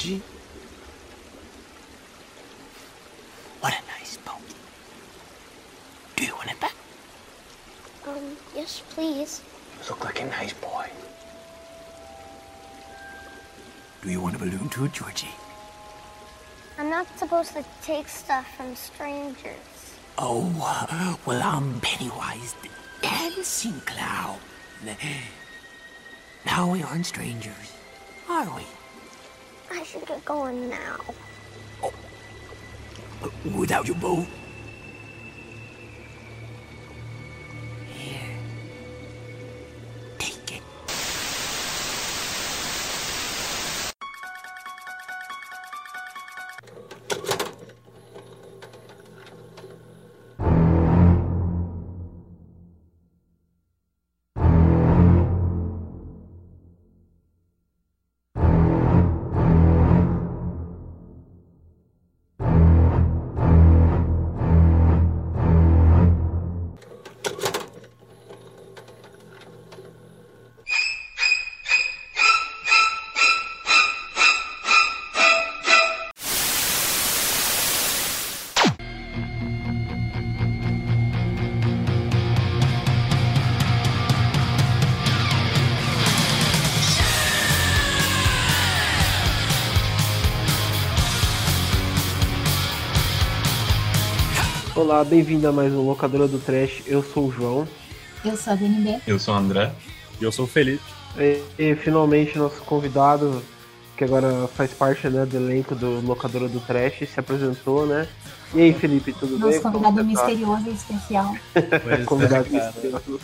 Georgie? What a nice boat. Do you want it back? Um, yes, please. You look like a nice boy. Do you want a balloon too, Georgie? I'm not supposed to take stuff from strangers. Oh, uh, well, I'm Pennywise the Dancing Clown. Now we aren't strangers, are we? I should get going now. Without your boat? Olá, bem-vindo a mais um Locadora do Trash. Eu sou o João. Eu sou a DNB. Eu sou o André. E eu sou o Felipe. E, e, finalmente nosso convidado, que agora faz parte né, do elenco do Locadora do Trash, se apresentou, né? E aí, Felipe, tudo Nosso bem? convidado Como você tá? misterioso e especial. Pois Convidado é, misterioso.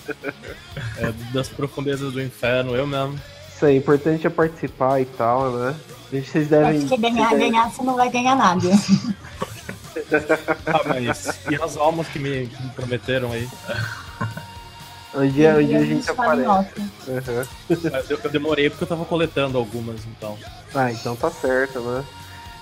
É, das profundezas do inferno, eu mesmo. Isso aí, importante é participar e tal, né? Vocês devem. Acho que ganhar, devem- ganhar, você não vai ganhar nada. Ah, mas e as almas que me, que me prometeram aí? Um dia, um dia a gente aparece. Uhum. Eu, eu demorei porque eu tava coletando algumas, então. Ah, então tá certo, né?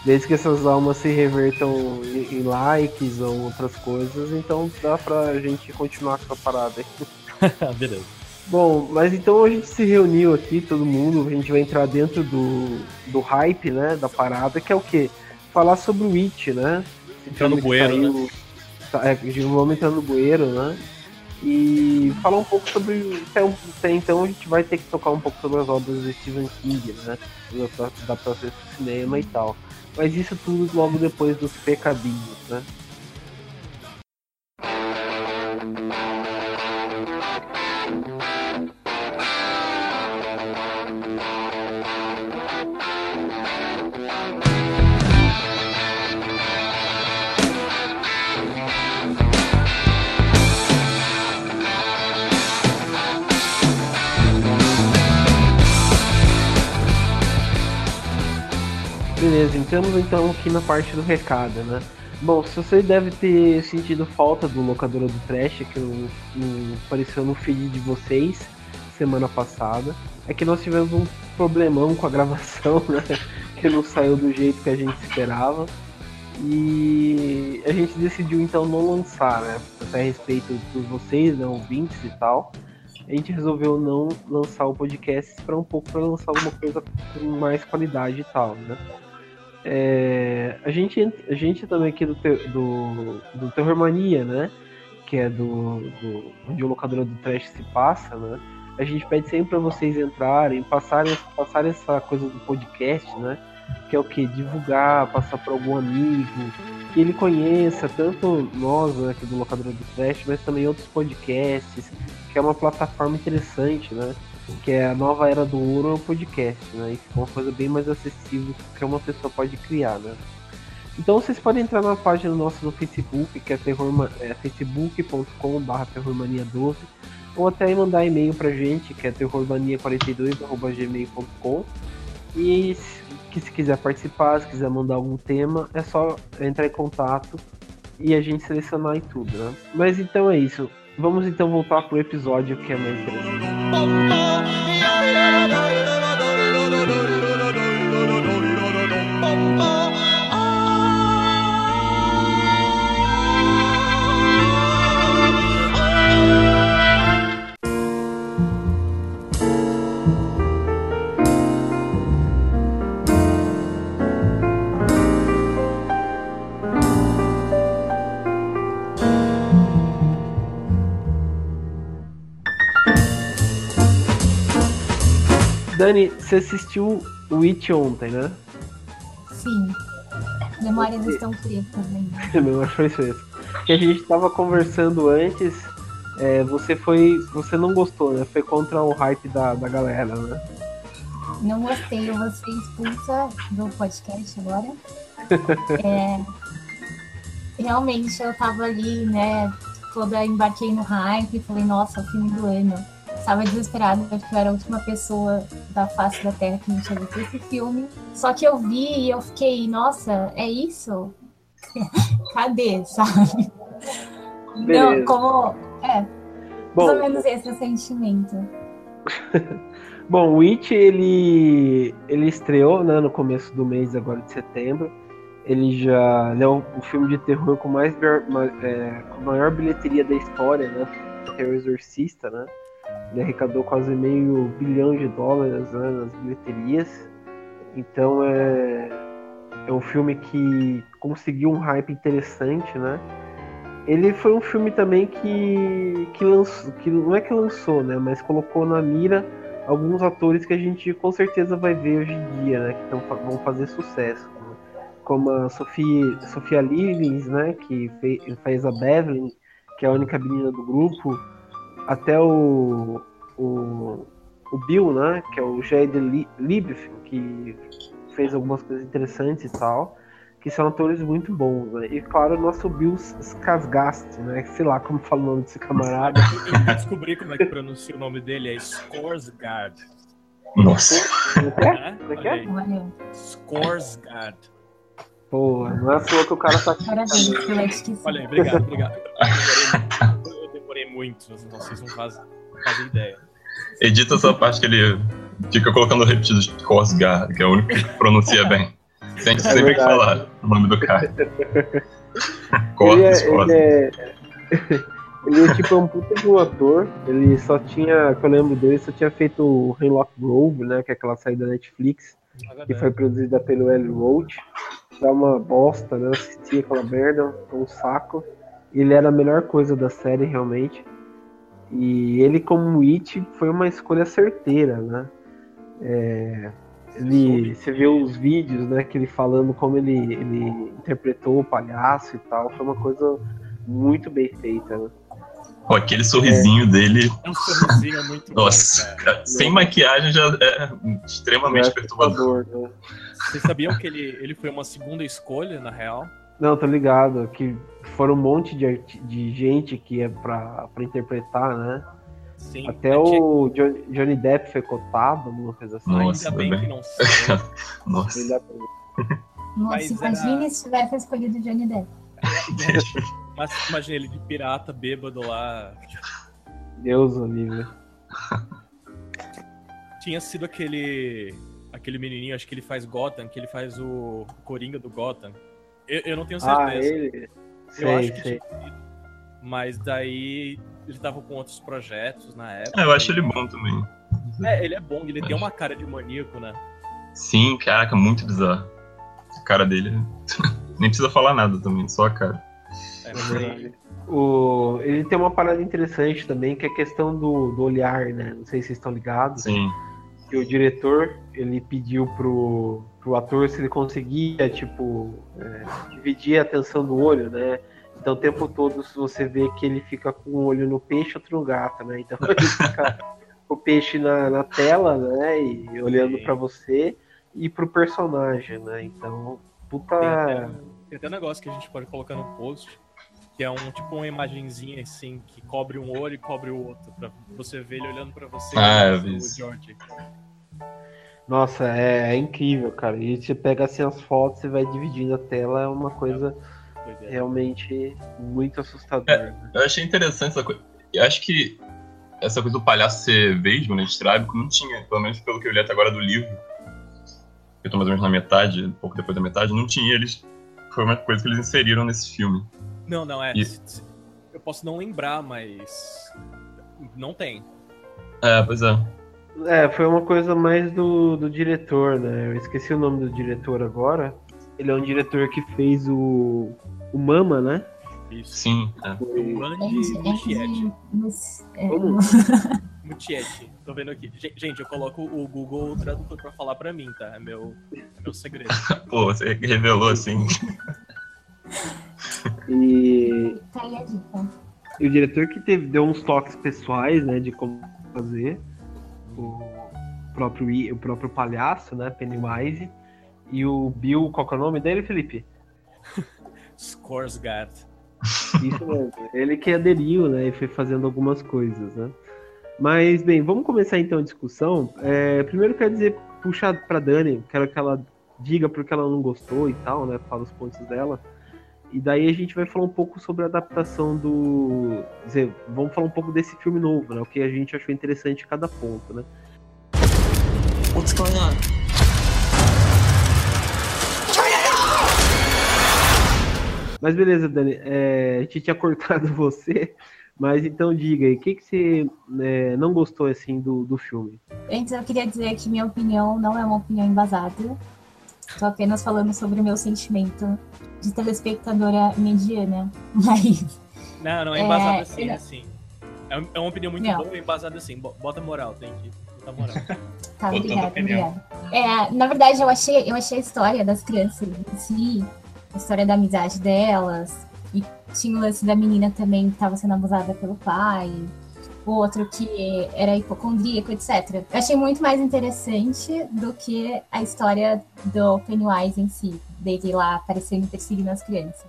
Desde que essas almas se revertam em, likes ou outras coisas, então dá pra gente continuar com essa parada aí. Beleza. Bom, mas então a gente se reuniu aqui, todo mundo, a gente vai entrar dentro do, do hype, né, da parada, que é o quê? Falar sobre o It, né? Entrar no bueiro, saiu- tá, é, de- vamos entrar no bueiro, né? E falar um pouco sobre. Até, até então a gente vai ter que tocar um pouco sobre as obras do Stephen King, né? Da, da processo do cinema e tal. Mas isso tudo logo depois dos pecadinhos, né? Beleza, entramos então aqui na parte do recado, né? Bom, se você deve ter sentido falta do locadora do Trash, que apareceu no feed de vocês semana passada, é que nós tivemos um problemão com a gravação, né? Que não saiu do jeito que a gente esperava. E a gente decidiu então não lançar, né? Até a respeito por vocês, né, ouvintes e tal. A gente resolveu não lançar o podcast para um pouco para lançar alguma coisa com mais qualidade e tal, né? É, a, gente, a gente também aqui do, do, do Terror Mania, né? Que é do, do onde o locadora do trash se passa, né? A gente pede sempre para vocês entrarem, passarem, passarem essa coisa do podcast, né? Que é o que? Divulgar, passar para algum amigo, que ele conheça tanto nós né, aqui do locadora do trash, mas também outros podcasts, que é uma plataforma interessante, né? Que é a nova era do ouro é o podcast, né? E fica uma coisa bem mais acessível que uma pessoa pode criar, né? Então vocês podem entrar na página nossa no Facebook, que é, é facebook.com.br terrormania12, ou até mandar e-mail pra gente, que é terrormania42.gmail.com. E que se quiser participar, se quiser mandar algum tema, é só entrar em contato e a gente selecionar e tudo, né? Mas então é isso. Vamos então voltar pro episódio que é mais interessante. Dani, você assistiu o It ontem, né? Sim. Memórias estão pretas ainda. Meu, acho que a gente tava conversando antes, é, você foi. Você não gostou, né? Foi contra o hype da, da galera, né? Não gostei, eu vou ser expulsa do podcast agora. É, realmente eu tava ali, né? Toda embarquei no hype, falei, nossa, o filme do ano. Estava desesperada porque eu era a última pessoa da face da Terra que não tinha visto esse filme. Só que eu vi e eu fiquei, nossa, é isso? Cadê, sabe? Beleza. Não, como. É, mais Bom, ou menos esse é o sentimento. Bom, o It ele ele estreou, né, no começo do mês agora de setembro. Ele já ele é o, filme de terror com mais é, com maior bilheteria da história, né? Que é o Exorcista, né? Ele arrecadou quase meio bilhão de dólares né, nas bilheterias. Então é é um filme que conseguiu um hype interessante, né? Ele foi um filme também que que lançou, que não é que lançou, né? Mas colocou na mira alguns atores que a gente com certeza vai ver hoje em dia, né? Que tão, vão fazer sucesso. né? Como a Sofia, Sofia Livens, né? Que fez, fez a Beverly, que é a única menina do grupo. Até o, o, o Bill, né? Que é o Jade Li- Liebef, que fez algumas coisas interessantes e tal. Que são atores muito bons, né? E claro, o nosso Bill Skarsgård, né? Sei lá como fala o nome desse camarada. Eu descobri como é que pronuncia o nome dele, é Skorsgard. Nossa. Como é que é? Como é que é? Pô, não é à toa que o cara tá aqui. parabéns, eu acho que sim. Olha aí, obrigado, obrigado. Eu demorei, eu demorei muito, vocês não fazem, fazem ideia. Edita essa parte que ele fica colocando repetidos Korsgaard, que é o único que pronuncia bem. Tem que sempre que verdade. falar o nome do cara. Ele Cortes, é, ele é, ele é tipo um puta de um ator. Ele só tinha, que eu lembro dele, só tinha feito o Hemlock Grove, né? Que é aquela série da Netflix, que foi produzida pelo Eli Roach. É uma bosta, né? Eu assisti aquela merda, um saco. Ele era a melhor coisa da série, realmente. E ele, como It, foi uma escolha certeira, né? É, ele, você vê os vídeos, né, que ele falando como ele, ele interpretou o palhaço e tal, foi uma coisa muito bem feita, né? Pô, aquele sorrisinho dele, É um sorrisinho muito nossa, bom, cara. cara, sem maquiagem já é extremamente É perturbador. né? Vocês sabiam que ele, ele foi uma segunda escolha, na real? Não, tô ligado, que foram um monte de, de gente que é pra, pra interpretar, né? Sim. Até Tinha- o Johnny, Johnny Depp foi cotado, alguma coisa assim. Nossa. Ainda bem bem. que não sei. Nossa. Dá- Mas Nossa, era- imagine se tivesse escolhido Johnny Depp. Mas imagina ele de pirata, bêbado lá. Deus o livre. Tinha sido aquele. aquele menininho, acho que ele faz Gotham, que ele faz o Coringa do Gotham. Eu, eu não tenho Ah, certeza. ele. eu Sei, acho que sei. tinha. Mas daí ele tava com outros projetos na época. É, eu acho ele bom também. É, ele é bom, ele tem uma cara de maníaco, né? Sim, caraca, muito bizarro. A cara dele. Nem precisa falar nada também, só a cara. É, verdade. O, ele tem uma parada interessante também, que é a questão do, do olhar, né? Não sei se vocês estão ligados. Sim. Que o diretor ele pediu pro, pro ator se ele conseguia tipo é, dividir a atenção do olho, né? Então o tempo todo se você vê que ele fica com um olho no peixe, outro no gato, né? Então ele fica com o peixe na, na tela, né? E olhando pra você e pro personagem, né? Então puta Tem até, tem até um negócio que a gente pode colocar no post, que é um tipo uma imagenzinha assim, que cobre um olho e cobre o outro, pra você ver ele olhando pra você. Ah, o. George. Nossa é, é incrível, cara. E você pega assim as fotos e vai dividindo a tela é uma coisa Doideira. realmente muito assustadora. né? Eu achei interessante essa coisa. Eu acho que essa coisa do palhaço ser vesgo, né, estrábico, não tinha, pelo menos pelo que eu li até agora do livro. Eu tô mais ou menos na metade, um pouco depois da metade, não tinha eles. Foi uma coisa que eles inseriram nesse filme. Não, não, é. Isso. Eu posso não lembrar, mas. Não tem. É, pois é. É, foi uma coisa mais do, do diretor, né? Eu esqueci o nome do diretor agora. Ele é um diretor que fez o, o Mama, né? Isso. Sim. É. O Andy Andy, é, Como? Muchetti. Tô vendo aqui. Gen- Gente, eu coloco o Google Tradutor pra falar pra mim, tá? É meu, é meu segredo. Pô, você revelou assim. E, Tá aí a dica. e o diretor que teve, deu uns toques pessoais, né, de como fazer. O próprio, o próprio palhaço, né, Pennywise. E o Bill, qual que é o nome dele, Felipe? Skorsgard. Isso mesmo. Ele que aderiu, né, e foi fazendo algumas coisas, né. Mas, bem, vamos começar então a discussão. É, primeiro quero dizer, puxar pra Dani, quero que ela diga porque ela não gostou e tal, né, fala os pontos dela. E daí a gente vai falar um pouco sobre a adaptação do. quer dizer, vamos falar um pouco desse filme novo, né? O que a gente achou interessante em cada ponto, né? What's going on? Mas beleza, Dani, é, a gente tinha cortado você, mas então diga aí, o que, que você é, não gostou assim do, do filme? Antes eu queria dizer que minha opinião não é uma opinião embasada. Tô apenas falando sobre o meu sentimento de telespectadora mediana. Mas Não, não, é É, embasado assim, ele- assim. É é uma opinião muito Não. boa, embasado assim. Bo- Bota moral, tem que botar moral. Tá, obrigada, obrigada. É, na verdade, eu achei, eu achei a história das crianças em si, a história da amizade delas, e tinha o lance da menina também que estava sendo abusada pelo pai, o outro que era hipocondríaco, etc. Eu achei muito mais interessante do que a história do Pennywise em si, dele lá aparecendo e perseguindo as crianças.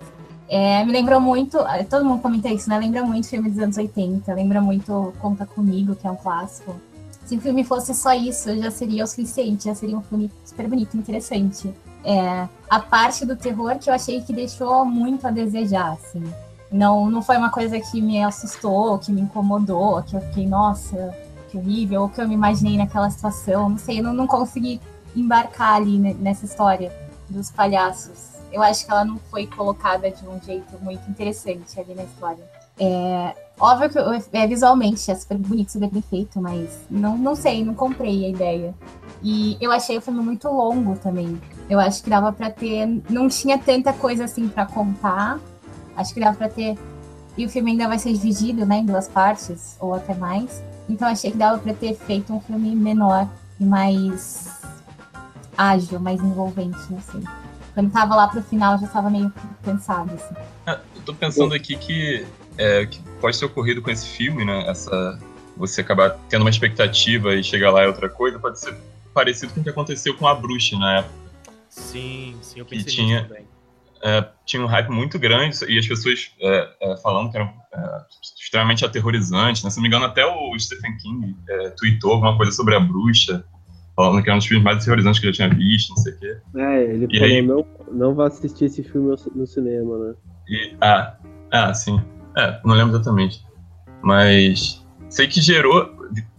É, me lembrou muito, todo mundo comenta isso, né? Lembra muito filme dos anos 80, lembra muito Conta Comigo, que é um clássico. Se o filme fosse só isso, já seria o suficiente, já seria um filme super bonito, interessante. É, a parte do terror que eu achei que deixou muito a desejar, assim. Não, não foi uma coisa que me assustou, que me incomodou, que eu fiquei, nossa, que horrível, ou que eu me imaginei naquela situação. Não sei, eu não, não consegui embarcar ali ne- nessa história dos palhaços. Eu acho que ela não foi colocada de um jeito muito interessante ali na história. É, Óbvio que é, visualmente é super bonito, super bem feito, mas não, não sei, não comprei a ideia. E eu achei o filme muito longo também. Eu acho que dava pra ter. Não tinha tanta coisa assim pra contar. Acho que dava pra ter. E o filme ainda vai ser dividido, né, em duas partes, ou até mais. Então achei que dava pra ter feito um filme menor e mais ágil, mais envolvente, não sei. Quando tava lá pro final, eu já tava meio cansado, assim. Eu tô pensando aqui que, é, que pode ter ocorrido com esse filme, né? Essa. Você acabar tendo uma expectativa e chegar lá é outra coisa, pode ser parecido com o que aconteceu com a bruxa na época. Sim, sim, eu Que pensei tinha- nisso também. É, tinha um hype muito grande e as pessoas é, é, falando que eram é, extremamente aterrorizantes. Né? Se não me engano, até o Stephen King é, tweetou alguma coisa sobre a bruxa, falando que era um dos filmes mais aterrorizantes que ele tinha visto, não sei o quê. É, ele E falou, aí? não, não vá assistir esse filme no cinema, né? E, ah, ah, sim. É, não lembro exatamente. Mas sei que gerou.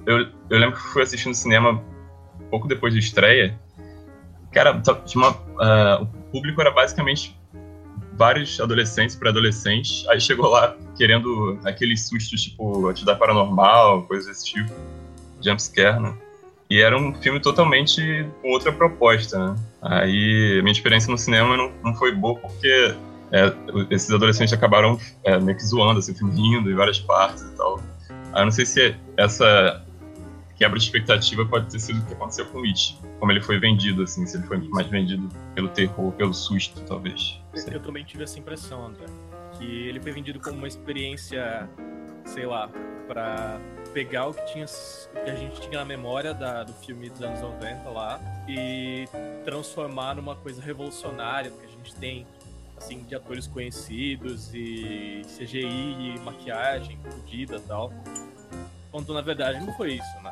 Eu, eu lembro que fui assistindo cinema pouco depois da estreia. Cara, tinha uma, ah, o público era basicamente vários adolescentes para adolescentes. Aí chegou lá querendo aqueles sustos, tipo, atividade paranormal, coisas desse tipo. Jumpscare, né? E era um filme totalmente com outra proposta, né? Aí minha experiência no cinema não, não foi boa porque é, esses adolescentes acabaram é, meio que zoando, assim, rindo em várias partes e tal. Aí eu não sei se essa quebra de expectativa pode ter sido o que aconteceu com o It. Como ele foi vendido, assim, se ele foi mais vendido pelo terror, pelo susto, talvez. Sei. Eu também tive essa impressão, André. Que ele foi vendido como uma experiência, sei lá, pra pegar o que, tinha, o que a gente tinha na memória da- do filme dos anos 90 lá e transformar numa coisa revolucionária do que a gente tem, assim, de atores conhecidos e CGI e maquiagem fodida tal. Quando na verdade não foi isso, né?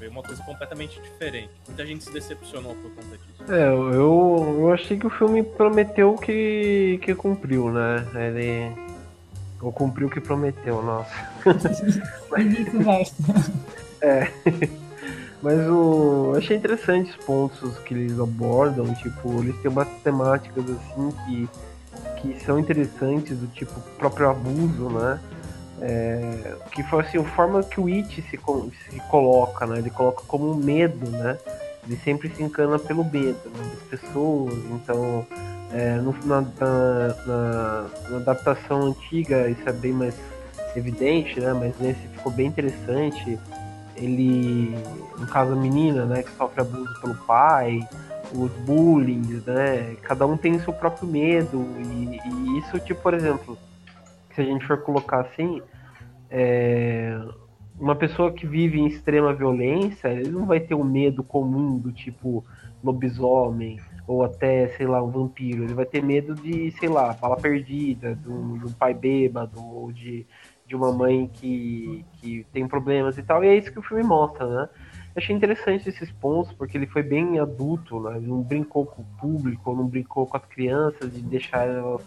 Foi uma coisa completamente diferente. Muita gente se decepcionou por conta disso. É, eu, eu achei que o filme prometeu que, que cumpriu, né? Ele. Ou cumpriu o que prometeu, nossa. E vice-versa. Mas o, eu achei interessante os pontos que eles abordam, tipo, eles têm umas temáticas assim que, que são interessantes, do tipo próprio abuso, né? É, que foi assim, a forma que o It se, se coloca, né? Ele coloca como medo, né? Ele sempre se encana pelo medo né? das pessoas, então é, no- na, na- na- adaptação antiga isso é bem mais evidente, né? Mas nesse ficou bem interessante. Ele, no caso a menina, né, que sofre abuso pelo pai, os bullying, né? Cada um tem o seu próprio medo e, e isso, tipo, por exemplo, se a gente for colocar assim, é, uma pessoa que vive em extrema violência, ele não vai ter o medo comum do tipo lobisomem ou até, sei lá, um vampiro. Ele vai ter medo de, sei lá, bala perdida, de um, de um pai bêbado ou de, de uma mãe que, que tem problemas e tal. E é isso que o filme mostra, né? Eu achei interessante esses pontos, porque ele foi bem adulto, né? Ele não brincou com o público, não brincou com as crianças, de deixar elas,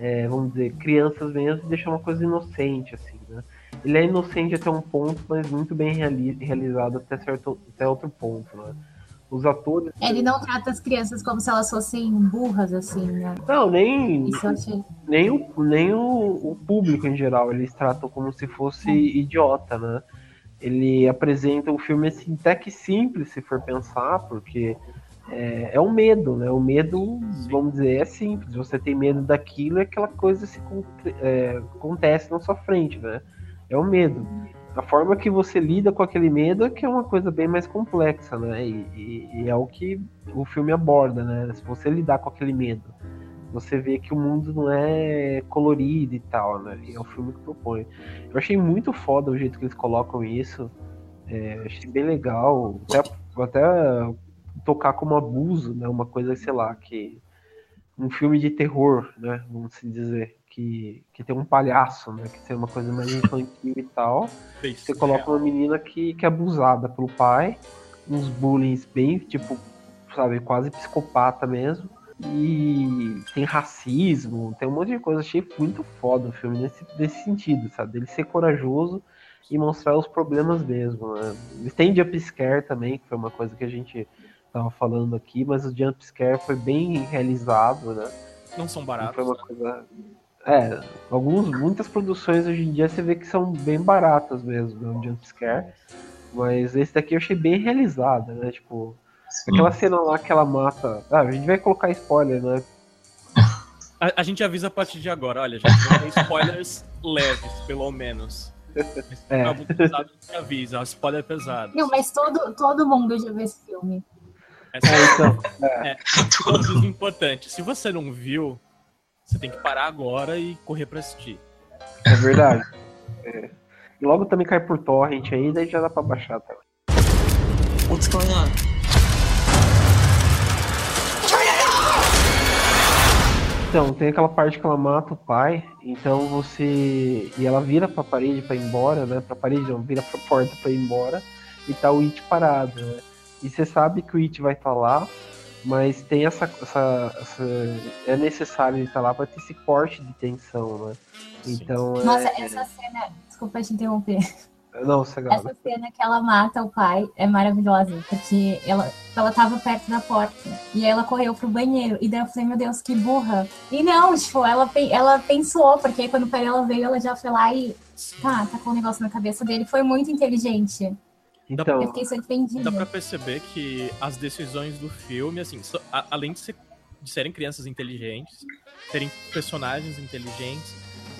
é, vamos dizer, crianças mesmo, de deixar uma coisa inocente, assim, né? Ele é inocente até um ponto, mas muito bem reali realizado até, certo, até outro ponto, né? Os atores. Ele não trata as crianças como se elas fossem burras, assim, né? Não, nem. Achei. Nem, o, nem o, o público em geral, eles tratam como se fosse idiota, né? Ele apresenta o filme assim, até que simples, se for pensar, porque é, é um medo, né? O medo, vamos dizer, é simples. Você tem medo daquilo e aquela coisa se é, acontece na sua frente, né? É o medo. A forma que você lida com aquele medo é que é uma coisa bem mais complexa, né? E, e- e é o que o filme aborda, né? Se você lidar com aquele medo, você vê que o mundo não é colorido e tal, né? E é o filme que propõe. Eu achei muito foda o jeito que eles colocam isso. É, achei bem legal. Até, até tocar como abuso, né? Uma coisa, sei lá, que. Um filme de terror, né? Vamos se dizer. Que, que tem um palhaço, né? Que tem uma coisa mais infantil e tal. Você coloca uma menina que, que é abusada pelo pai, uns bullying bem, tipo, sabe, quase psicopata mesmo. E tem racismo, tem um monte de coisa. Achei muito foda o filme nesse, nesse sentido, sabe? Ele ser corajoso e mostrar os problemas mesmo. Né? Têm jumpscare também, que foi uma coisa que a gente tava falando aqui, mas o jumpscare foi bem realizado, né? Não são Não baratos. foi uma coisa. É, alguns, muitas produções hoje em dia você vê que são bem baratas mesmo, né? Um jumpscare. Mas esse daqui eu achei bem realizado, né? Tipo, Sim. aquela cena lá que ela mata. Ah, a gente vai colocar spoiler, né? A, a gente avisa a partir de agora, olha, gente, spoilers leves, pelo menos. Se É. pesado, a gente avisa, spoiler pesado. Não, mas todo, todo mundo já viu esse filme. Essa É, então, é um aviso importante. Se você não viu, você tem que parar agora e correr pra assistir. é verdade. É. E logo também cai por torrent aí, daí já dá pra baixar também. What's going on? Então, tem aquela parte que ela mata o pai, então você. E ela vira pra parede pra ir embora, né? Pra parede não, vira pra porta pra ir embora, e tá o It parado, né? E você sabe que o It vai estar lá, mas tem essa. essa, essa- é necessário ele estar lá pra ter esse corte de tensão, né? Então. é- Nossa, essa cena. Desculpa te interromper. Não. Essa cena que ela mata o pai é maravilhosa, porque ela, ela tava perto da porta e aí ela correu pro banheiro. E daí eu falei, meu Deus, que burra. E não, tipo, ela, ela pensou, porque aí quando o pai dela veio, ela já foi lá e tá, tacou um negócio na cabeça dele. Foi muito inteligente. Eu Então, fiquei surpreendida. Dá pra perceber que as decisões do filme, assim, so- a- além de, ser- de serem crianças inteligentes, terem personagens inteligentes,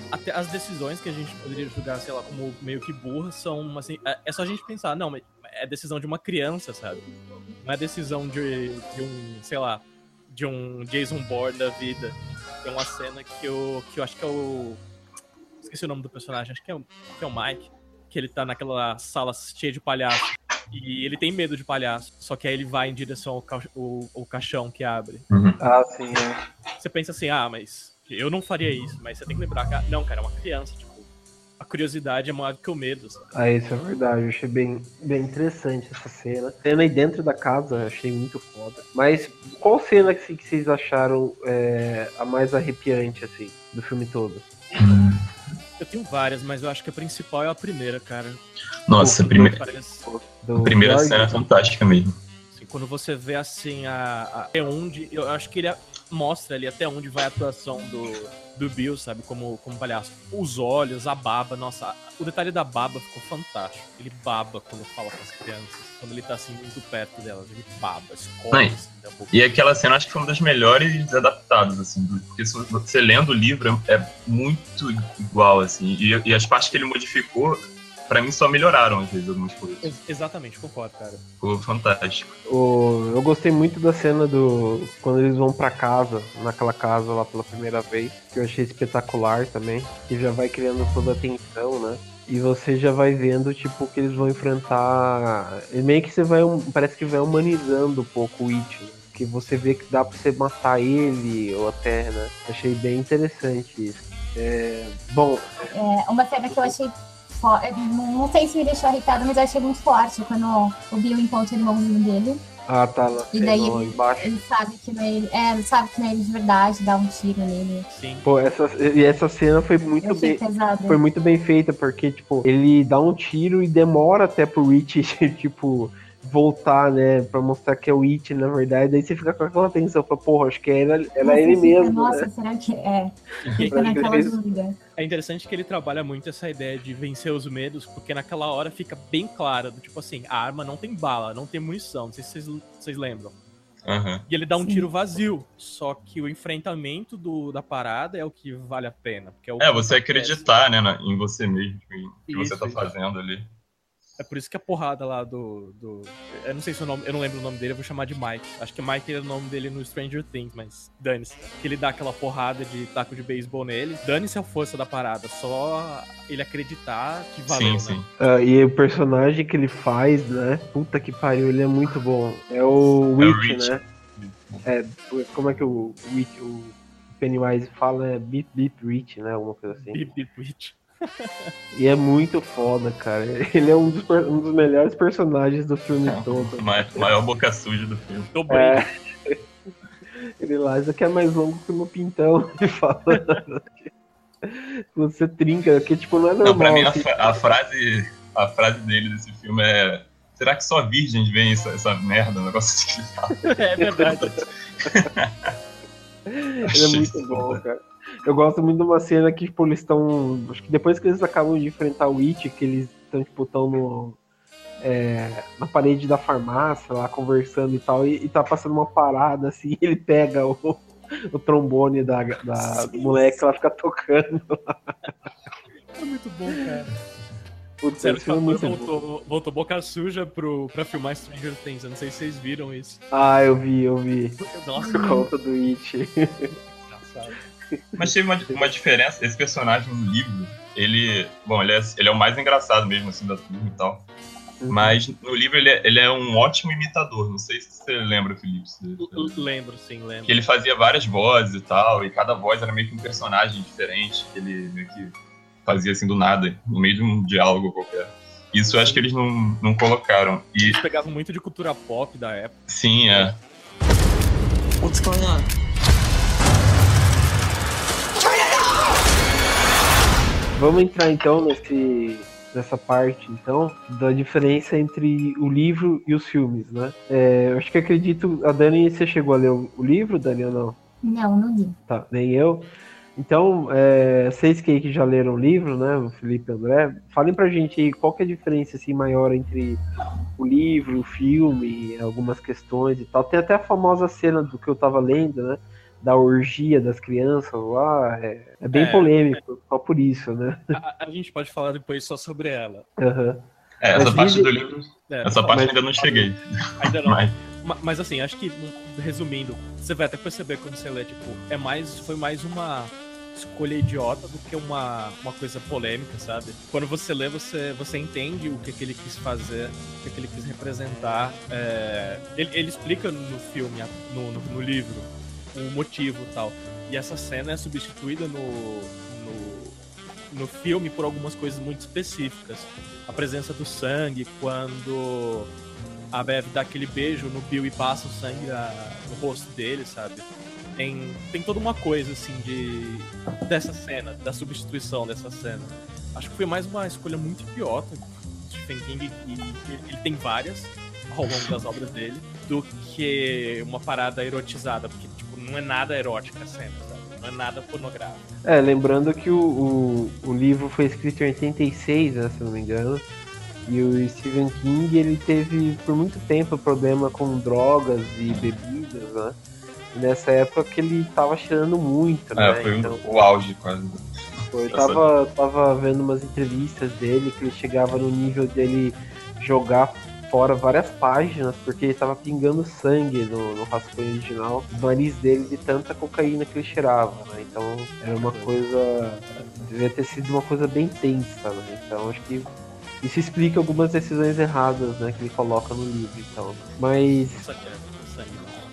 até as decisões que a gente poderia julgar, sei lá, como meio que burras, são, assim, é, é só a gente pensar, não, mas é decisão de uma criança, sabe? Não é decisão de, de um, sei lá, de um Jason Bourne da vida. Tem uma cena que eu, que eu acho que é o... Esqueci o nome do personagem, acho que é, o- que é o Mike, que ele tá naquela sala cheia de palhaço. E ele tem medo de palhaço. Só que aí ele vai em direção ao, ca- o- ao caixão que abre. Uhum. ah, sim, é. Você pensa assim, ah, mas eu não faria isso. Mas você tem que lembrar que, não, cara, é uma criança. Tipo, a curiosidade é maior do que o medo. sabe? Ah, isso é verdade. Eu achei bem, bem interessante essa cena. Cena aí dentro da casa, eu achei muito foda. Mas qual cena que, que vocês acharam é, a mais arrepiante, assim, do filme todo? Eu tenho várias, mas eu acho que a principal é a primeira, cara. Nossa, a prime- a primeira cena é fantástica mesmo. assim, quando você vê assim a, a- até onde. Eu acho que ele mostra ali até onde vai a atuação do, do Bill, sabe? Como, como palhaço. Os olhos, a baba, nossa, o detalhe da baba ficou fantástico. Ele baba quando fala com as crianças. Quando ele tá assim muito perto delas, ele baba, escorre assim, boca. E aquela cena acho que foi uma das melhores adaptadas, assim, porque se você lendo o livro é muito igual, assim, e, e as partes que ele modificou, pra mim só melhoraram às vezes algumas coisas. Ex- Exatamente, concordo, cara. Ficou fantástico. O- eu gostei muito da cena do. Quando eles vão pra casa, naquela casa lá pela primeira vez, que eu achei espetacular também. Que já vai criando toda a tensão, né? E você já vai vendo, tipo, que eles vão enfrentar. e Meio que você vai. Parece que vai humanizando um pouco o It. né? Que você vê que dá pra você matar ele, ou até, né? Achei bem interessante isso. É, bom, É, uma cena que eu achei forte, não sei se me deixou arrepiada, mas eu achei muito forte quando o Bill encontra o irmãozinho dele. ah, tá lá E daí ele- embaixo. Ele sabe que não é ele, é, ele sabe que não é ele de verdade, dá um tiro nele. Sim. Pô, essa, e essa cena foi muito bem. pesado. foi muito bem feita, porque, tipo, ele dá um tiro e demora até pro It, tipo, voltar, né? Pra mostrar que é o It, na verdade. Daí você fica com aquela tensão, fala, porra, acho que era, era Você ele fica, mesmo, Nossa, né? será que é? Fica naquela Eles- dúvida. É interessante que ele trabalha muito essa ideia de vencer os medos, porque naquela hora fica bem clara, do tipo assim, a arma não tem bala, não tem munição, não sei se vocês, vocês lembram. Aham. E ele dá um Sim. tiro vazio, só que o enfrentamento do, da parada é o que vale a pena. Porque é, o É, você acontece. acreditar, né, na- em você mesmo, em o que você tá isso. fazendo ali. É por isso que a porrada lá do, do. Eu não sei se o nome. Eu não lembro o nome dele, eu vou chamar de Mike. Acho que Mike era o nome dele no Stranger Things, mas dane-se. Que ele dá aquela porrada de taco de beisebol nele. Dane-se a força da parada. Só ele acreditar que valeu. sim, né? sim. Ah, e o personagem que ele faz, né? Puta que pariu, ele é muito bom. É o É Witch, Rich. né? É, como é que o, Witch, o Pennywise fala? É Beep Beep Rich, né? Alguma coisa assim. Beep, beep, beep. E é muito foda, cara. Ele é um dos, um dos melhores personagens do filme todo. Ma- Maior boca suja do filme. Dobrei. É. Ele lá, isso aqui é mais longo que o meu pintão. Ele fala. Você trinca, que tipo, não é normal. Não, pra mim a, assim. a frase, a frase dele desse filme é. Será que só virgens veem essa, essa merda? Um negócio assim que ele fala. É verdade. Ele é muito bom, cara. Eu gosto muito de uma cena que, tipo, eles estão. Acho que depois que eles acabam de enfrentar o It, que eles estão, tipo, tão no. é, na parede da farmácia lá conversando e tal, e, e tá passando uma parada assim, ele pega o, o trombone da, da do moleque que ela fica tocando. É muito bom, cara. Putz, Sério, o é muito bom. voltou, voltou boca suja pro, pra filmar Stranger Things. Eu não sei se vocês viram isso. Ah, eu vi, eu vi. Nossa, Por conta do It. engraçado. Mas teve uma, uma diferença. Esse personagem no livro, ele. Bom, ele é, ele é o mais engraçado mesmo, assim, da turma e tal. Mas no livro ele é, ele é um ótimo imitador. Não sei se você lembra, Felipe. L- Lembro, sim, lembro. Que ele fazia várias vozes e tal, e cada voz era meio que um personagem diferente, que ele meio que fazia assim do nada, no meio de um diálogo qualquer. Isso eu acho que eles não, não colocaram. E Eles pegavam muito de cultura pop da época. sim, é. What's going on? Vamos entrar então nesse, nessa parte então da diferença entre o livro e os filmes, né? É, eu acho que acredito. A Dani, você chegou a ler o, o livro, Dani, ou não? Não, não li. Tá, nem eu. Então, é, vocês que, que já leram o livro, né? O Felipe e o André, falem pra gente aí qual que é a diferença assim, maior entre o livro, o filme, algumas questões e tal. Tem até a famosa cena do que eu tava lendo, né? Da orgia das crianças lá. É, é bem É. polêmico, só por isso, né? A, a gente pode falar depois só sobre ela. Aham. É, essa Mas parte do livro. É, Essa parte mas- ainda não cheguei. Ainda não. Mas Ma- Mas assim, acho que, resumindo, você vai até perceber quando você lê, tipo, é mais, foi mais uma escolha idiota do que uma, uma coisa polêmica, sabe? Quando você lê, você, você entende o que, que ele quis fazer, o que, que ele quis representar. É, ele, ele explica no filme, no, no, no livro, o motivo tal. E essa cena é substituída no, no, no filme por algumas coisas muito específicas. A presença do sangue, quando a Bev dá aquele beijo no Bill e passa o sangue na- no rosto dele, sabe? Tem, tem toda uma coisa, assim, de dessa cena, da substituição dessa cena. Acho que foi mais uma escolha muito idiota. Stephen King, e ele, ele tem várias ao longo das obras dele, do que uma parada erotizada, porque, tipo, não é nada erótica a cena, sabe? não é nada pornográfico. É, lembrando que o, o, o livro foi escrito em 86, né, se não me engano. E o Stephen King, ele teve por muito tempo problema com drogas e bebidas, né? E nessa época que ele tava cheirando muito, né? É, foi Então, o auge quase. eu tava, tava vendo umas entrevistas dele que ele chegava no nível dele jogar fora várias páginas porque ele tava pingando sangue no, no rascunho original do nariz dele de tanta cocaína que ele cheirava, né? Então era uma coisa. devia ter sido uma coisa bem tensa, né? Então acho que isso explica algumas decisões erradas, né, que ele coloca no livro, então. Mas Isso aqui é sangue.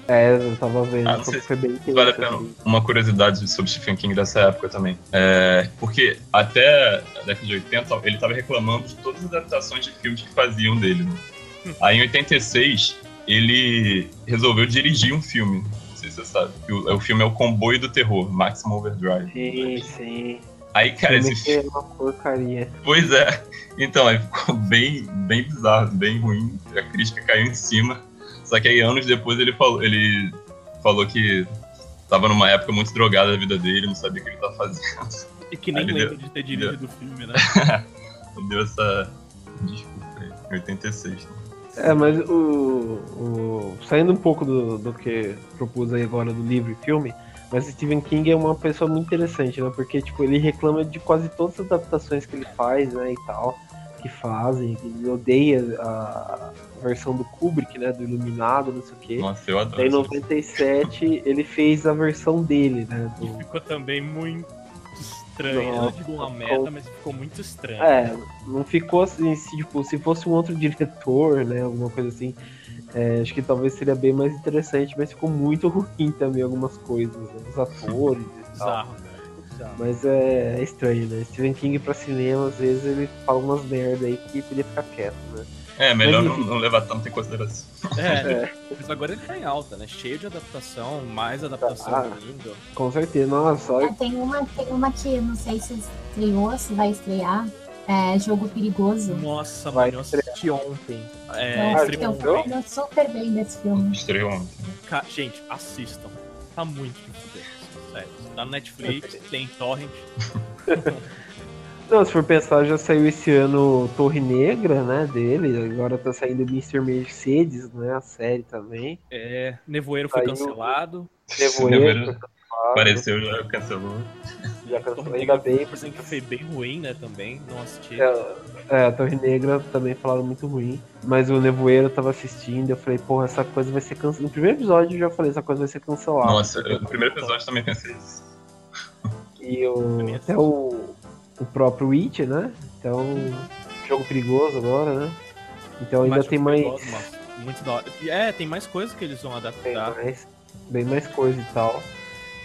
é, eu tava vendo, Ah, foi bem tenso. Vale a pena assim. uma curiosidade sobre Stephen King dessa época também. É, porque até a década de 80 ele estava reclamando de todas as adaptações de filmes que faziam dele. né? Aí em 86 ele resolveu dirigir um filme. Não sei se você sabe. O, o filme é o Comboio do Terror, Maximum Overdrive. Sim, sim. Aí, cara, Filme esse filme. é uma porcaria. Pois é. Então, aí ficou bem, bem bizarro, bem ruim. A crítica caiu em cima. Só que aí, anos depois, ele falou, ele falou que tava numa época muito drogada da vida dele, não sabia o que ele tava fazendo. E que nem deu- de ter dirigido o filme, né? Deu essa desculpa aí, em 86. né? É, mas o, o- Saindo um pouco do, do que propus aí agora do livro e filme, mas Stephen King é uma pessoa muito interessante, né? Porque, tipo, ele reclama de quase todas as adaptações que ele faz, né, e tal, que fazem, ele odeia a versão do Kubrick, né, do Iluminado, não sei o quê. Nossa, eu adoro. Daí em essa- 97 ele fez a versão dele, né? E do- ficou também muito estranho. Eu não Nossa, digo uma ficou- mas ficou muito estranho. É, não ficou assim, se, tipo, se fosse um outro diretor, né, alguma coisa assim, é, acho que talvez seria bem mais interessante, mas ficou muito ruim também algumas coisas, né, os atores e tal. Bizarro. Bizarro. Mas é, é estranho, né? Stephen King pra cinema, às vezes ele fala umas merda aí que podia ficar quieto, né? É, melhor não, não levar tanto em consideração. É, mas agora ele tá em alta, né? Cheio de adaptação, mais adaptação Ah. vindo. Com certeza, nossa, olha, É, tem, uma, tem uma que não sei se estreou, se vai estrear. É Jogo Perigoso. Nossa, Vai mano, eu assisti ontem. É, eu streamou eu ontem. super bem desse filme. Estreou ontem. Ca- Gente, assistam. Tá muito fuder. Sério. Tá no Netflix, tem torrent. não, se for pensar, já saiu esse ano Torre Negra, né, dele, agora tá saindo Mr. Mercedes, né, a série também. É, Nevoeiro foi Saiu- cancelado. Nevoeiro, Nevoeiro foi cancelado, Apareceu, já cancelou. já Torre cancelou, Negra, ainda bem, por exemplo, que foi bem ruim, né? Também. Não assisti. É, é, a Torre Negra também falaram muito ruim. Mas o Nevoeiro eu tava assistindo, eu falei, porra, essa coisa vai ser cancelada. No primeiro episódio eu já falei, essa coisa vai ser cancelada. Nossa, eu- no primeiro episódio também pensei isso. E o, até o, o próprio Witch, né? Então, jogo perigoso agora, né? Então ainda tem mais, mano. Muito da hora. É, tem mais coisas que eles vão adaptar. mais, bem mais coisa e tal.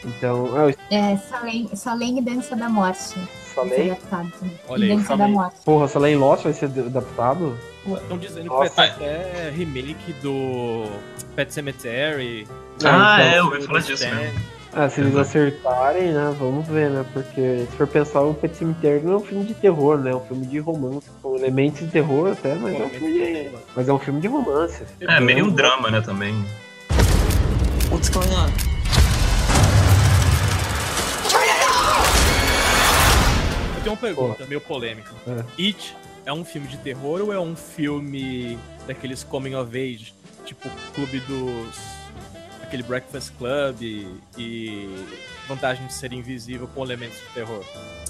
Então, ah, eu É Salem, Salem e Dança da Morte. Ser também. Olha aí, Dança da. Morte. porra, Salem Lost vai ser adaptado? Estão dizendo que Nossa. vai ter até remake do Pet Cemetery. Ah, então, é, eu ouvi falar disso mesmo. Ah, se eles acertarem, né? Vamos ver, né? Porque se for pensar, o Pet Cemetery não é um filme de terror, né? É um filme de romance. Com elementos de terror até, mas é um filme de, mas é um filme de romance. É, meio um drama, né, também. What's going on? Eu tenho uma pergunta meio polêmica. É. It é um filme de terror ou é um filme daqueles coming of age? Tipo, Clube dos. Aquele Breakfast Club e, e Vantagem de Ser Invisível com elementos de terror?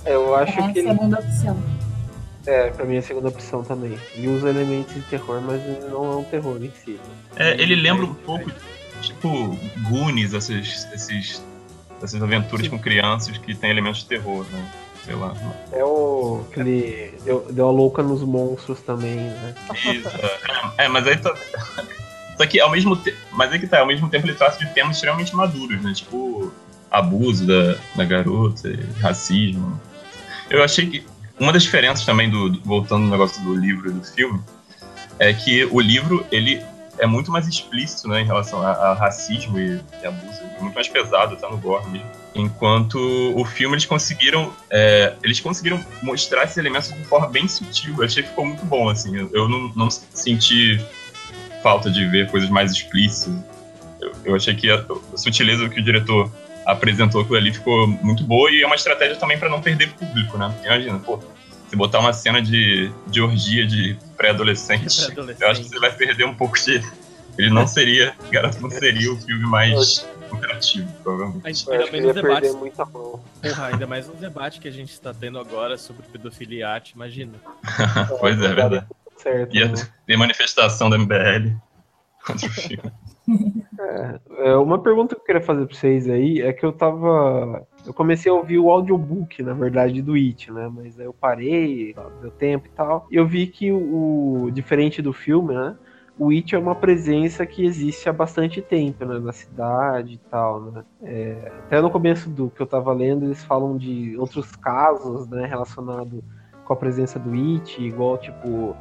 Eu acho É a que ele, segunda opção. é, pra mim é a segunda opção também. Ele usa elementos de terror, mas não é um terror em si. É, ele lembra um pouco, tipo, Goonies, esses, esses, essas aventuras Sim. com crianças que tem elementos de terror, né? Sei lá. É o. Aquele. Deu, deu a louca nos monstros também, né? Isso, é. É, mas aí tá. Só que ao mesmo tempo. Mas é que tá, ao mesmo tempo ele trata de temas extremamente maduros, né? Tipo, abuso da, da garota, racismo. Eu achei que. Uma das diferenças também do, do- Voltando no negócio do livro e do filme, é que o livro, ele é muito mais explícito, né, em relação a, a racismo e, e abuso. É muito mais pesado, tá no gore mesmo. Enquanto o filme eles conseguiram. é, eles conseguiram mostrar esses elementos de forma bem sutil. Eu achei que ficou muito bom, assim. Eu, eu não, não senti falta de ver coisas mais explícitas. Eu, eu achei que a, a sutileza que o diretor apresentou aquilo ali ficou muito boa e é uma estratégia também pra não perder público, né? Imagina, pô, se botar uma cena de, de orgia de pré-adolescente, Pré-adolescente. eu acho que você vai perder um pouco de. Ele não seria, garanto, não seria o filme mais interativo, provavelmente. A gente ainda mais nos debates. Porra, ainda mais nos debates que a gente está tendo agora sobre pedofiliate, imagina. pois é, é verdade. Certo. Ia né? ter manifestação da MBL contra o filme. É, uma pergunta que eu queria fazer pra vocês aí é que eu tava. Eu comecei a ouvir o audiobook, na verdade, do It, né? Mas aí eu parei, deu tempo e tal. E eu vi que o, diferente do filme, né? O It é uma presença que existe há bastante tempo, né? Na cidade e tal, né? É, até no começo do que eu tava lendo, eles falam de outros casos, né? Relacionados com a presença do It, igual, tipo,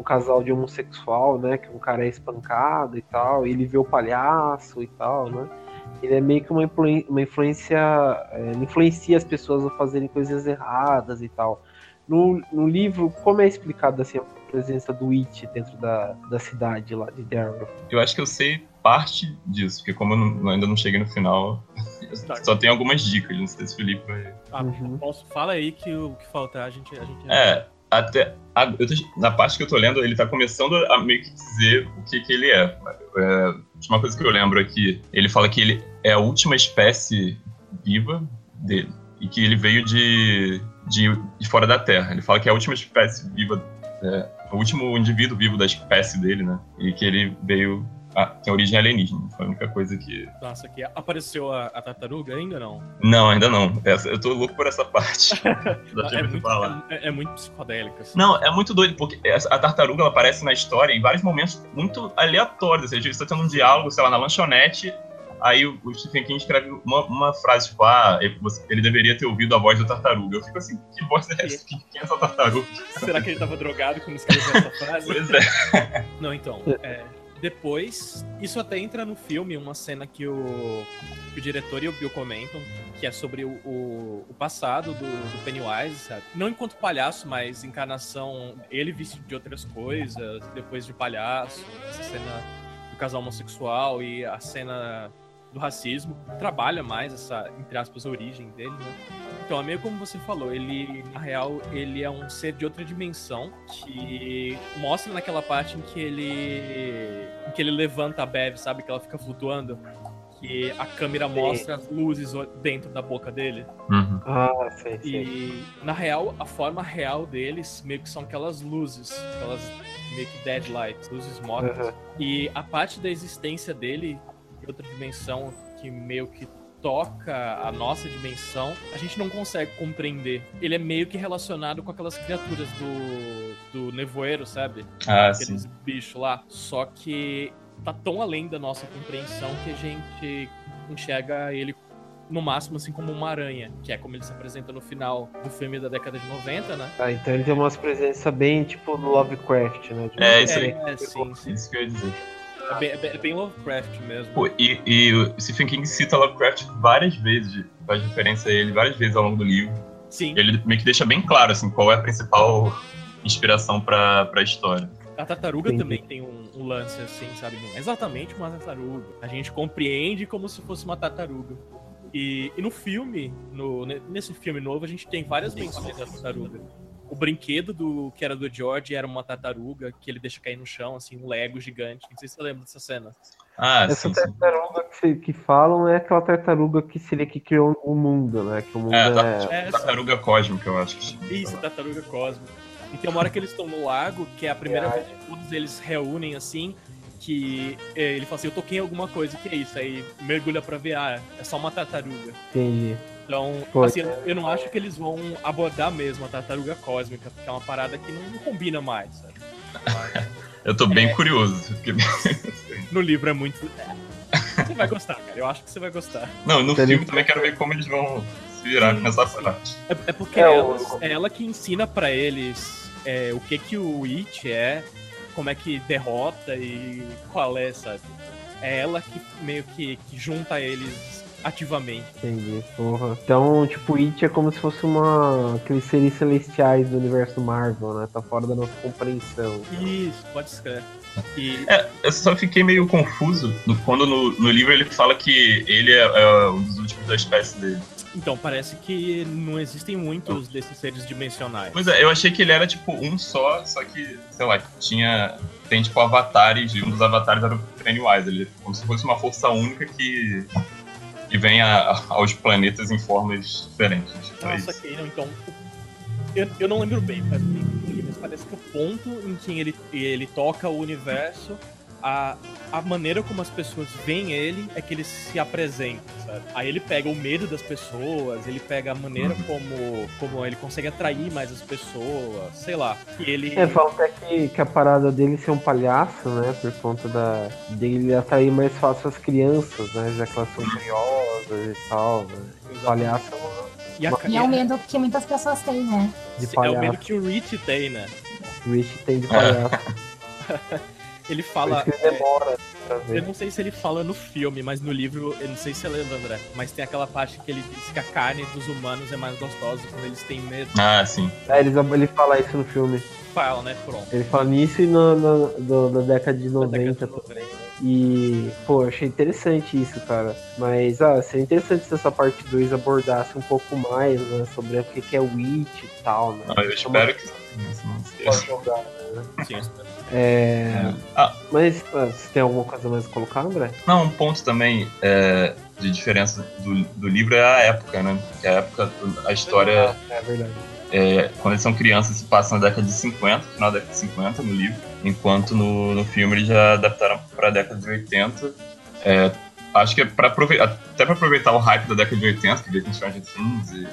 um casal de homossexual, né? Que um cara é espancado e tal, e ele vê o palhaço e tal, né? Ele é meio que uma, influen- uma influência. é, ele influencia as pessoas a fazerem coisas erradas e tal. No, no livro, como é explicado assim, a presença do It dentro da, da cidade lá de Darrow? Eu acho que eu sei parte disso, porque como eu não- ainda não cheguei no final, Tá. só tem algumas dicas, não sei se o Felipe vai. Ah, Uhum. posso, fala aí que o que faltar a gente. A gente É, até. a- tô- na parte que eu tô lendo, ele tá começando a meio que dizer o que, que ele é. é. A última coisa que eu lembro que ele fala que ele é a última espécie viva dele. E que ele veio de, de, de fora da Terra. Ele fala que é a última espécie viva. É, o último indivíduo vivo da espécie dele, né? E que ele veio. Tem origem alienígena. Foi a única coisa que. Nossa, aqui apareceu a, a tartaruga ainda não? Não, ainda não. Essa- eu tô louco por essa parte. Já É tinha muito, falar. é, é muito psicodélico. Assim. Não, é muito doido, porque essa- a tartaruga ela aparece na história em vários momentos muito aleatórios. Ou seja, eles estão tendo um diálogo, sei lá, na lanchonete. Aí o o Stephen King escreve uma, uma frase, tipo, ah, ele, você- ele deveria ter ouvido a voz da tartaruga. Eu fico assim, que voz é essa? Quem quem é essa tartaruga? Será que ele tava drogado quando escreveu essa frase? Pois é. Não, então. é, depois, isso até entra no filme, uma cena que o, que o diretor e o Bill comentam, que é sobre o, o, o passado do, do Pennywise, sabe? Não enquanto palhaço, mas encarnação, ele vestido de outras coisas, depois de palhaço, essa cena do casal homossexual e a cena do racismo, trabalha mais essa, entre aspas, origem dele, né? Então, é meio como você falou, ele, na real, ele é um ser de outra dimensão que mostra naquela parte em que ele em que ele levanta a Bev, sabe? Que ela fica flutuando. Que a câmera mostra as luzes dentro da boca dele. Uhum. Ah, sei, sei. E, na real, a forma real deles meio que são aquelas luzes, aquelas meio que dead lights, luzes mortas. Uhum. E a parte da existência dele, outra dimensão, que meio que toca a nossa dimensão, a gente não consegue compreender. Ele é meio que relacionado com aquelas criaturas do, do nevoeiro, sabe? Ah, sim. Aqueles bichos lá. Só que tá tão além da nossa compreensão que a gente enxerga ele no máximo assim como uma aranha, que é como ele se apresenta no final do filme da década de 90, né? Ah, então ele tem umas presenças bem tipo do Lovecraft, né? De- É, isso aí. É, sim, sim. Isso que eu ia dizer. É bem, é bem- é bem Lovecraft mesmo. Pô, e, e o Stephen King cita Lovecraft várias vezes, faz referência a ele várias vezes ao longo do livro. Sim. Ele meio que deixa bem claro, assim, qual é a principal inspiração pra, pra história. A tartaruga Entendi. também tem um, um lance assim, sabe? Não é exatamente uma tartaruga. A gente compreende como se fosse uma tartaruga. E, e no filme, no, ne- nesse filme novo, a gente tem várias menções da tartaruga. O brinquedo do que era do George era uma tartaruga que ele deixa cair no chão, assim, um Lego gigante. Não sei se você lembra dessa cena. Ah, Essa sim, sim. tartaruga que, que falam é aquela tartaruga que seria que criou o mundo, né? Que o mundo É, é. tá- É. Tartaruga cósmica, eu acho que. Isso, tartaruga cósmica. E tem uma hora que eles estão no lago, que é a primeira vez que todos eles reúnem assim, que eh, ele fala assim, eu toquei em alguma coisa, que é isso? Aí mergulha pra ver, ah, é só uma tartaruga. Entendi. Então, Pô, assim, eu não acho que eles vão abordar mesmo a tartaruga cósmica, porque é uma parada que não, não combina mais, sabe? Eu tô bem curioso. Porque... No livro é muito. é. Você vai gostar, cara. Eu acho que você vai gostar. Não, no filme também quero ver como eles vão se virar nessa parte. É, é porque É, ela, o- é ela que ensina pra eles é, o que que o It é, como é que derrota e qual é, sabe? É ela que meio que, que junta eles ativamente. Entendi, porra. Então, tipo, It é como se fosse uma. aqueles seres celestiais do universo Marvel, né? Tá fora da nossa compreensão. Isso, pode ser. E É, eu só fiquei meio confuso no- quando no, no livro ele fala que ele é, é um dos últimos da espécie dele. então parece que não existem muitos desses seres dimensionais. Pois é, eu achei que ele era tipo um só, só que, sei lá, tinha. Tem tipo avatares, e um dos avatares era o Pennywise. Ele é como se fosse uma força única que. Que vem a- aos planetas em formas diferentes. É Nossa, isso. que não, então. Eu, eu não lembro bem, mas parece que o ponto em que ele, ele toca o universo, a, a maneira como as pessoas veem ele é que ele se apresenta, sabe? Aí ele pega o medo das pessoas, ele pega a maneira como, como ele consegue atrair mais as pessoas, sei lá. E ele. É, fala até que, que a parada dele ser um palhaço, né? Por conta da, dele atrair mais fácil as crianças, né? Já que elas são curiosas e tal, né? Palhaço é E, a, E é o medo que muitas pessoas têm, né? de é o medo que o Rich tem, né? O Rich tem de palhaço. Ele fala. ele é, demora pra Eu não sei se ele fala no filme, mas no livro, eu não sei se você lembra, André, mas tem aquela parte que ele diz que a carne dos humanos é mais gostosa quando eles têm medo. Ah, sim. É, eles, ele fala isso no filme. Fala, né? Pronto. Ele fala nisso e na, da década de Da 90 década de também. 90. E, pô, eu achei interessante isso, cara. Mas, ah, seria interessante se essa parte 2 abordasse um pouco mais, né? Sobre o que que é Witch e tal, né? Ah, eu espero que. Pode esqueça. jogar, né? Sim, eu espero. É... Ah. Mas, ah, você tem alguma coisa mais a colocar, André? Não, um ponto também é, de diferença do, do livro é a época, né? Que a época, a história, É verdade. é, quando eles são crianças, se passa na década de 50, final da década de 50 no livro, enquanto no, no filme eles já adaptaram para a década de 80. É, acho que é pra aproveitar, até para aproveitar o hype da década de 80, que veio com Stranger Things e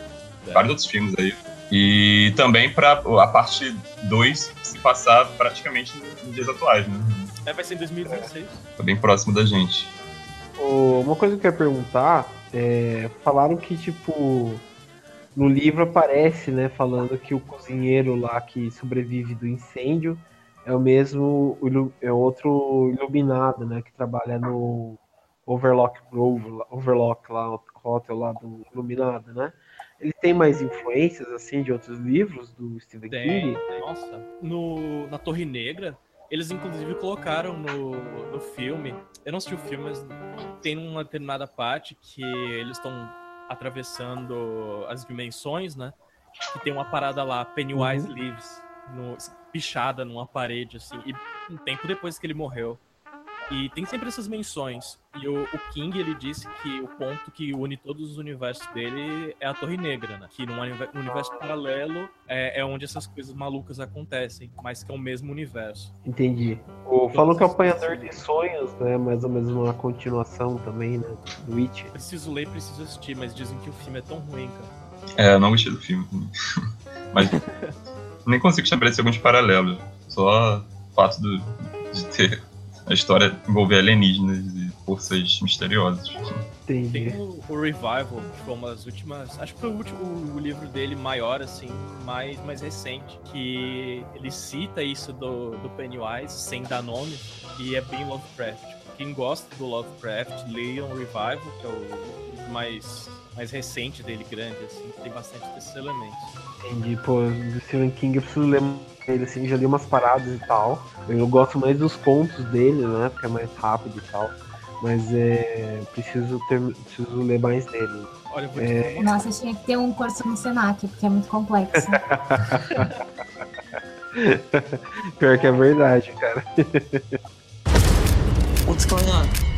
vários outros filmes aí. E também para a parte 2 se passar praticamente nos dias atuais, né? É, vai ser em 2026. Tá bem próximo da gente. Ô, Uma coisa que eu ia perguntar, é, falaram que, tipo, no livro aparece, né, falando que o cozinheiro lá que sobrevive do incêndio é o mesmo, é outro iluminado, né, que trabalha no Overlock Grove, Overlock lá, o hotel lá do Iluminado, né? Ele tem mais influências, assim, de outros livros do Stephen Tem, King? nossa. No, na Torre Negra, eles inclusive colocaram no, no filme. Eu não assisti o filme, mas tem uma determinada parte que eles estão atravessando as dimensões, né? Que tem uma parada lá, Pennywise Lives, no, pichada numa parede, assim. E um tempo depois que ele morreu. E tem sempre essas menções. E o, o King, ele disse que o ponto que une todos os universos dele é a Torre Negra, né? Que num univer- num universo paralelo é, é onde essas coisas malucas acontecem, mas que é o mesmo universo. Entendi. O, falam que é o Apanhador de Sonhos, né, mais ou menos uma continuação também, né, do Witch. Preciso ler, preciso assistir, mas dizem que o filme é tão ruim, cara. É, eu não gostei do filme. Mas nem consigo estabelecer alguns paralelos. Só o fato do- de ter a história envolver alienígenas e forças misteriosas. Entendi. Tem o, o Revival, que foi uma das últimas. Acho que foi o último o livro dele maior, assim, mais, mais recente. Que ele cita isso do, do Pennywise sem dar nome. E é bem Lovecraft. Quem gosta do Lovecraft, leiam o Revival, que é o livro mais, mais recente dele, grande, assim, que tem bastante desses elementos. Entendi, pô, do Stephen King eu preciso ler ele, assim, já li umas paradas e tal. Eu gosto mais dos contos dele, né, porque é mais rápido e tal. Mas é. Preciso, ter, preciso ler mais dele. Olha, eu vou te É. Nossa, tinha que ter um curso no Senac, porque é muito complexo. Pior que é verdade, cara. What's going on?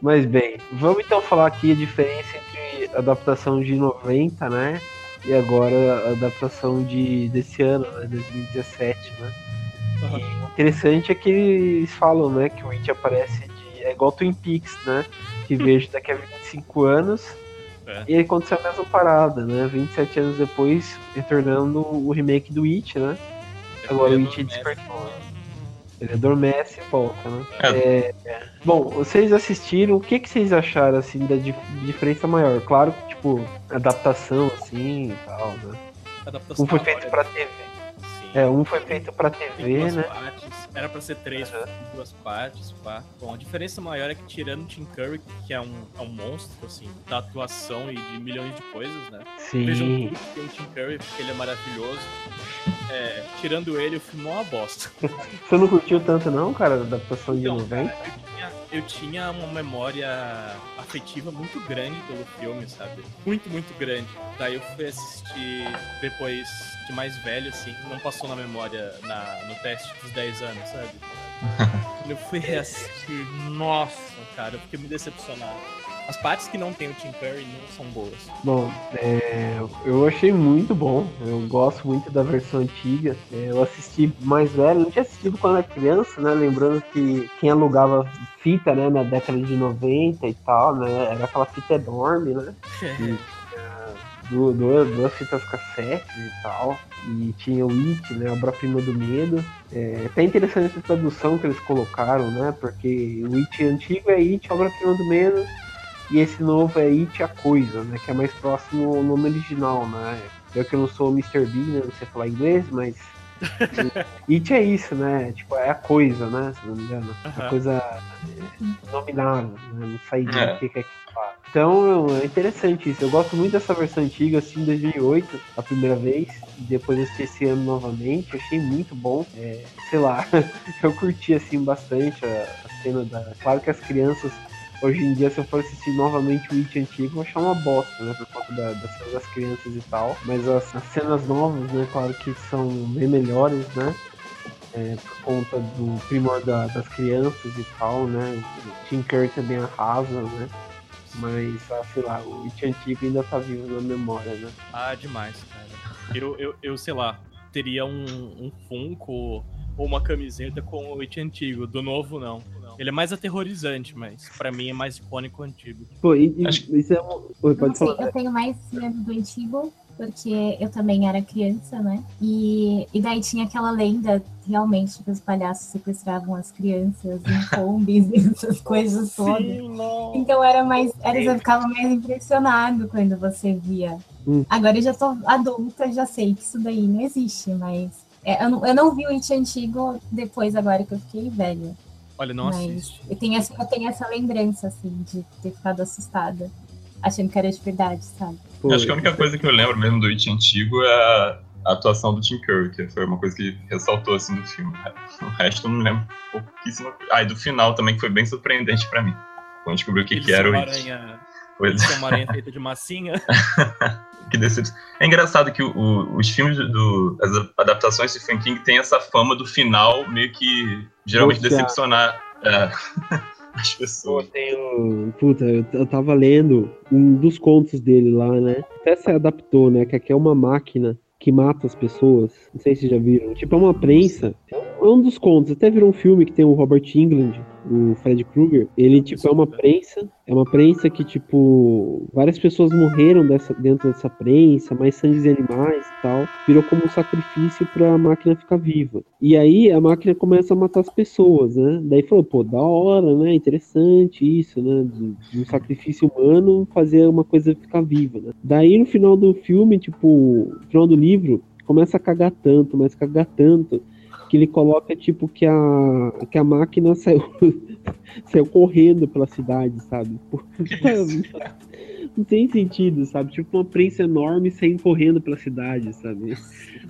Mas bem, vamos então falar aqui a diferença entre a adaptação de 90, né? E agora a adaptação de, desse ano, né? 2017, né? E o interessante é que eles falam, né? Que o It aparece de. É igual Twin Peaks, né? Que vejo daqui a 25 anos. É. E aconteceu a mesma parada, né? 27 anos depois, retornando o remake do It, né? Agora o It despertou. Ele adormece e volta, né? É. É, Bom, vocês assistiram, o que, que vocês acharam, assim, da dif- diferença maior? Claro que, tipo, adaptação, assim, e tal, né? Adaptação Um foi feito pra TV. sim. É, um foi feito pra TV, né? partes. Era pra ser três, duas partes, pá. Bom, a diferença maior é que tirando o Tim Curry, que é um, é um monstro, assim, da atuação e de milhões de coisas, né? Vejam Sim. tudo que tem o Tim Curry, porque ele é maravilhoso. É, tirando ele, o filme é uma bosta. Você não curtiu tanto não, cara, da adaptação de Então, 90? cara, eu tinha, eu tinha uma memória afetiva muito grande pelo filme, sabe? Muito, muito grande. Daí eu fui assistir depois de mais velho, assim, não passou na memória na, no teste dos 10 anos, sabe? Quando eu fui reassistir, nossa, cara, eu fiquei muito decepcionado. As partes que não tem o Tim Curry não são boas. Bom, é, eu achei muito bom. Eu gosto muito da versão antiga. É, eu assisti mais velho, não tinha assistido quando era criança, né? Lembrando que quem alugava fita, né, na década de 90 e tal, né? Era aquela fita enorme, né? Du- Duas, duas fitas cassetes e tal. E tinha o It, né? A obra-prima do medo. É até interessante essa tradução que eles colocaram, né? Porque o It antigo é It, a obra-prima do medo. E esse novo é It a Coisa, né? Que é mais próximo ao nome original, né? Eu que não sou o Mr. Bean, né? Não sei falar inglês, mas. It é isso, né? Tipo, é a coisa, né? Se não me engano. A Aham. coisa é, nominável, né? Não sei de É. o que que é que. Então é interessante isso. Eu gosto muito dessa versão antiga, assim, em 2008, a primeira vez. E depois assisti esse ano novamente. Achei muito bom. É, sei lá, eu curti, assim, bastante a, a cena da. Claro que as crianças Hoje em dia, se eu for assistir novamente o It antigo, vou achar uma bosta, né? Por conta da, das das crianças e tal. Mas as, as cenas novas, né? Claro que são bem melhores, né? É, por conta do primor da- das crianças e tal, né? O Tim Curry também arrasa, né? Mas, ah, sei lá, o It antigo ainda tá vivo na memória, né? Ah, demais, cara. Eu, eu, eu sei lá, teria um, um Funko ou uma camiseta com o It antigo. Do novo, não. Ele é mais aterrorizante, mas pra mim é mais icônico o antigo. Pô, e, e- Acho isso é um... Oi, Eu pode sei, falar. eu tenho mais medo do antigo, porque eu também era criança, né? E, e daí tinha aquela lenda, realmente, que os palhaços sequestravam as crianças em combis e essas coisas todas. não. Então era mais. Era, você ficava mais impressionado quando você via. Hum. Agora eu já tô adulta, já sei que isso daí não existe, mas. é, eu, não, eu não vi o It antigo depois, agora que eu fiquei velha. Olha, não mas assiste. eu tenho, essa, eu tenho essa lembrança, assim, de ter ficado assustada. Achando que era de verdade, sabe? Pô, Acho que a única coisa que eu lembro mesmo do It antigo é a, atuação do Tim Curry, que foi uma coisa que ressaltou assim do filme. O resto eu não lembro pouquíssima coisa. Ah, e do final também, que foi bem surpreendente pra mim. Quando descobri o que, que era o It. aranha, Pois uma aranha feita de massinha. Que decepção. É engraçado que o- o- os filmes do. As adaptações de Stephen King têm essa fama do final meio que geralmente decepcionar é, as Pô, pessoas. tem o. Puta, eu, eu tava lendo um dos contos dele lá, né? Até se adaptou, né? Que aqui é uma máquina que mata as pessoas. Não sei se vocês já viram. Tipo, é uma prensa. É um dos contos. Até virou um filme que tem o Robert England, o Fred Krueger. Ele, tipo, é uma prensa. É uma prensa que, tipo, várias pessoas morreram dessa, dentro dessa prensa, mais sangue de animais e tal. Virou como um sacrifício pra máquina ficar viva. E aí a máquina começa a matar as pessoas, né? Daí falou, pô, da hora, né? Interessante isso, né? De, de um sacrifício humano fazer uma coisa ficar viva, né? Daí no final do filme, tipo, no final do livro, começa a cagar tanto, mas cagar tanto, que ele coloca, tipo, que a, que a máquina saiu, saiu correndo pela cidade, sabe? Não tem sentido, sabe? Tipo uma prensa enorme saindo correndo pela cidade, sabe?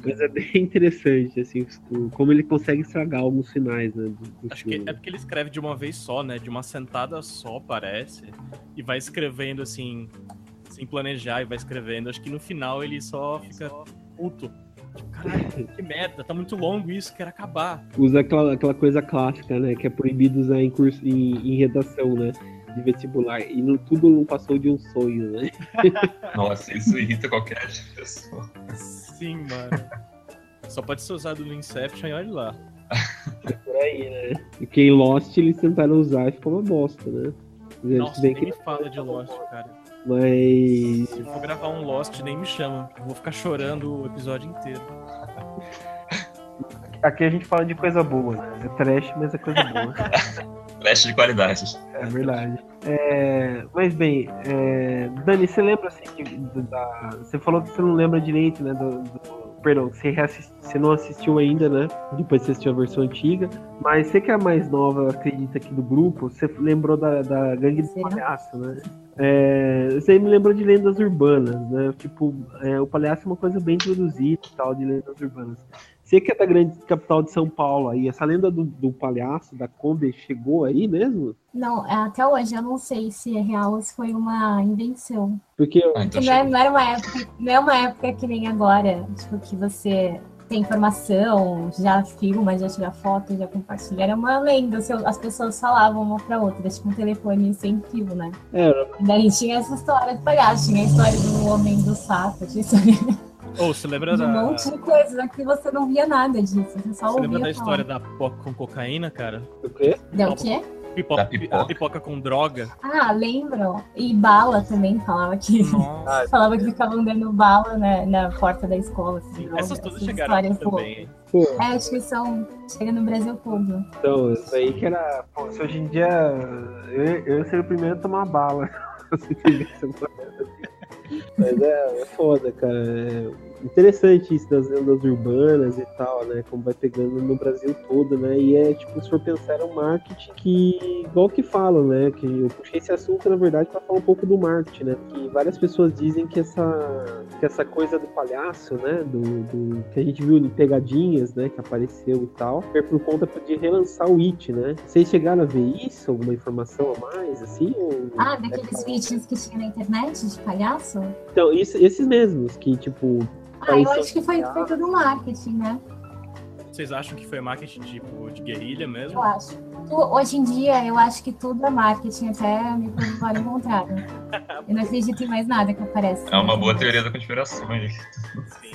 Mas é bem interessante, assim, como ele consegue estragar alguns finais, né, do, do Acho que é porque ele escreve de uma vez só, né? De uma sentada só, parece. E vai escrevendo assim, sem planejar, e vai escrevendo. Acho que no final ele só fica puto. Tipo, caralho, que merda, tá muito longo isso, quero acabar. Usa aquela, aquela coisa clássica, né, que é proibido usar em, curso, em, em redação, né, de vestibular. E não, tudo não passou de um sonho, né? Nossa, isso irrita qualquer pessoa. Sim, mano. Só pode ser usado no Inception e olha lá. Por aí, né? E que em Lost eles tentaram usar e ficou uma bosta, né? Eles Nossa, bem nem que- me fala de Lost, cara. Mas Se for gravar um Lost, nem me chama. Eu vou ficar chorando o episódio inteiro. aqui a gente fala de coisa boa, né? É trash, mas é coisa boa. Teste de qualidade. É verdade. É, mas bem, é, Dani, você lembra assim de- do- da. Você falou que você não lembra direito, né? Do, do- perdão, você, você não assistiu ainda, né? Depois você assistiu a versão antiga. Mas você que é a mais nova, acredita aqui do grupo, você lembrou da, da Gangue do? Palhaço, né? É, você me lembrou de lendas urbanas, né? Tipo, é, o palhaço é uma coisa bem introduzida e tal, de lendas urbanas. Você que é da grande capital de São Paulo aí, essa lenda do, do palhaço, da Kombi, chegou aí mesmo? Não, até hoje eu não sei se é real ou se foi uma invenção. Porque Ah, então não, é, não era uma época, não é uma época que nem agora, tipo, que você tem informação, já filma, já tira foto, já compartilha. Era uma lenda, as pessoas falavam uma pra outra, tipo um telefone sem fio, né? era, E daí tinha essa história do palhaço, tinha a história do homem do saco, tinha história Ou você lembra de um da. monte de coisa que você não via nada disso, você só Você ouvia lembra da falar. história da pipoca com cocaína, cara? o quê? Deu o quê? Pipoca, pipoca. Pipoca com droga. Ah, lembro. E bala também, falava que... Nossa. Falava que ficavam dando bala na, na porta da escola. Assim, Sim, droga, essas todas essas chegaram aqui histórias também. Pô, É, acho que são. Chega no Brasil todo. então, isso aí que era. Pô, se hoje em dia eu, eu seria o primeiro a tomar bala. assim. Mas é, é foda, cara. É interessante isso das lendas urbanas e tal, né? Como vai pegando no Brasil todo, né? E é tipo, se for pensar, é um marketing que, igual que falam, né? Que eu puxei esse assunto, na verdade, pra falar um pouco do marketing, né? Que várias pessoas dizem que essa, que essa coisa do palhaço, né? Do, do- que a gente viu em pegadinhas, né? Que apareceu e tal, é por conta de relançar o It, né? Vocês chegaram a ver isso? Alguma informação a mais, assim? Ou... Ah, daqueles vídeos que tinha na internet de palhaço? Então, isso- esses mesmos, que tipo. Ah, eu Parecia acho que foi, foi tudo marketing, né? Vocês acham que foi marketing tipo de guerrilha mesmo? Eu acho. Tu- hoje em dia, eu acho que tudo é marketing, até me provar o contrário. Eu não acredito em mais nada que aparece. É uma boa teoria da conspiração aí.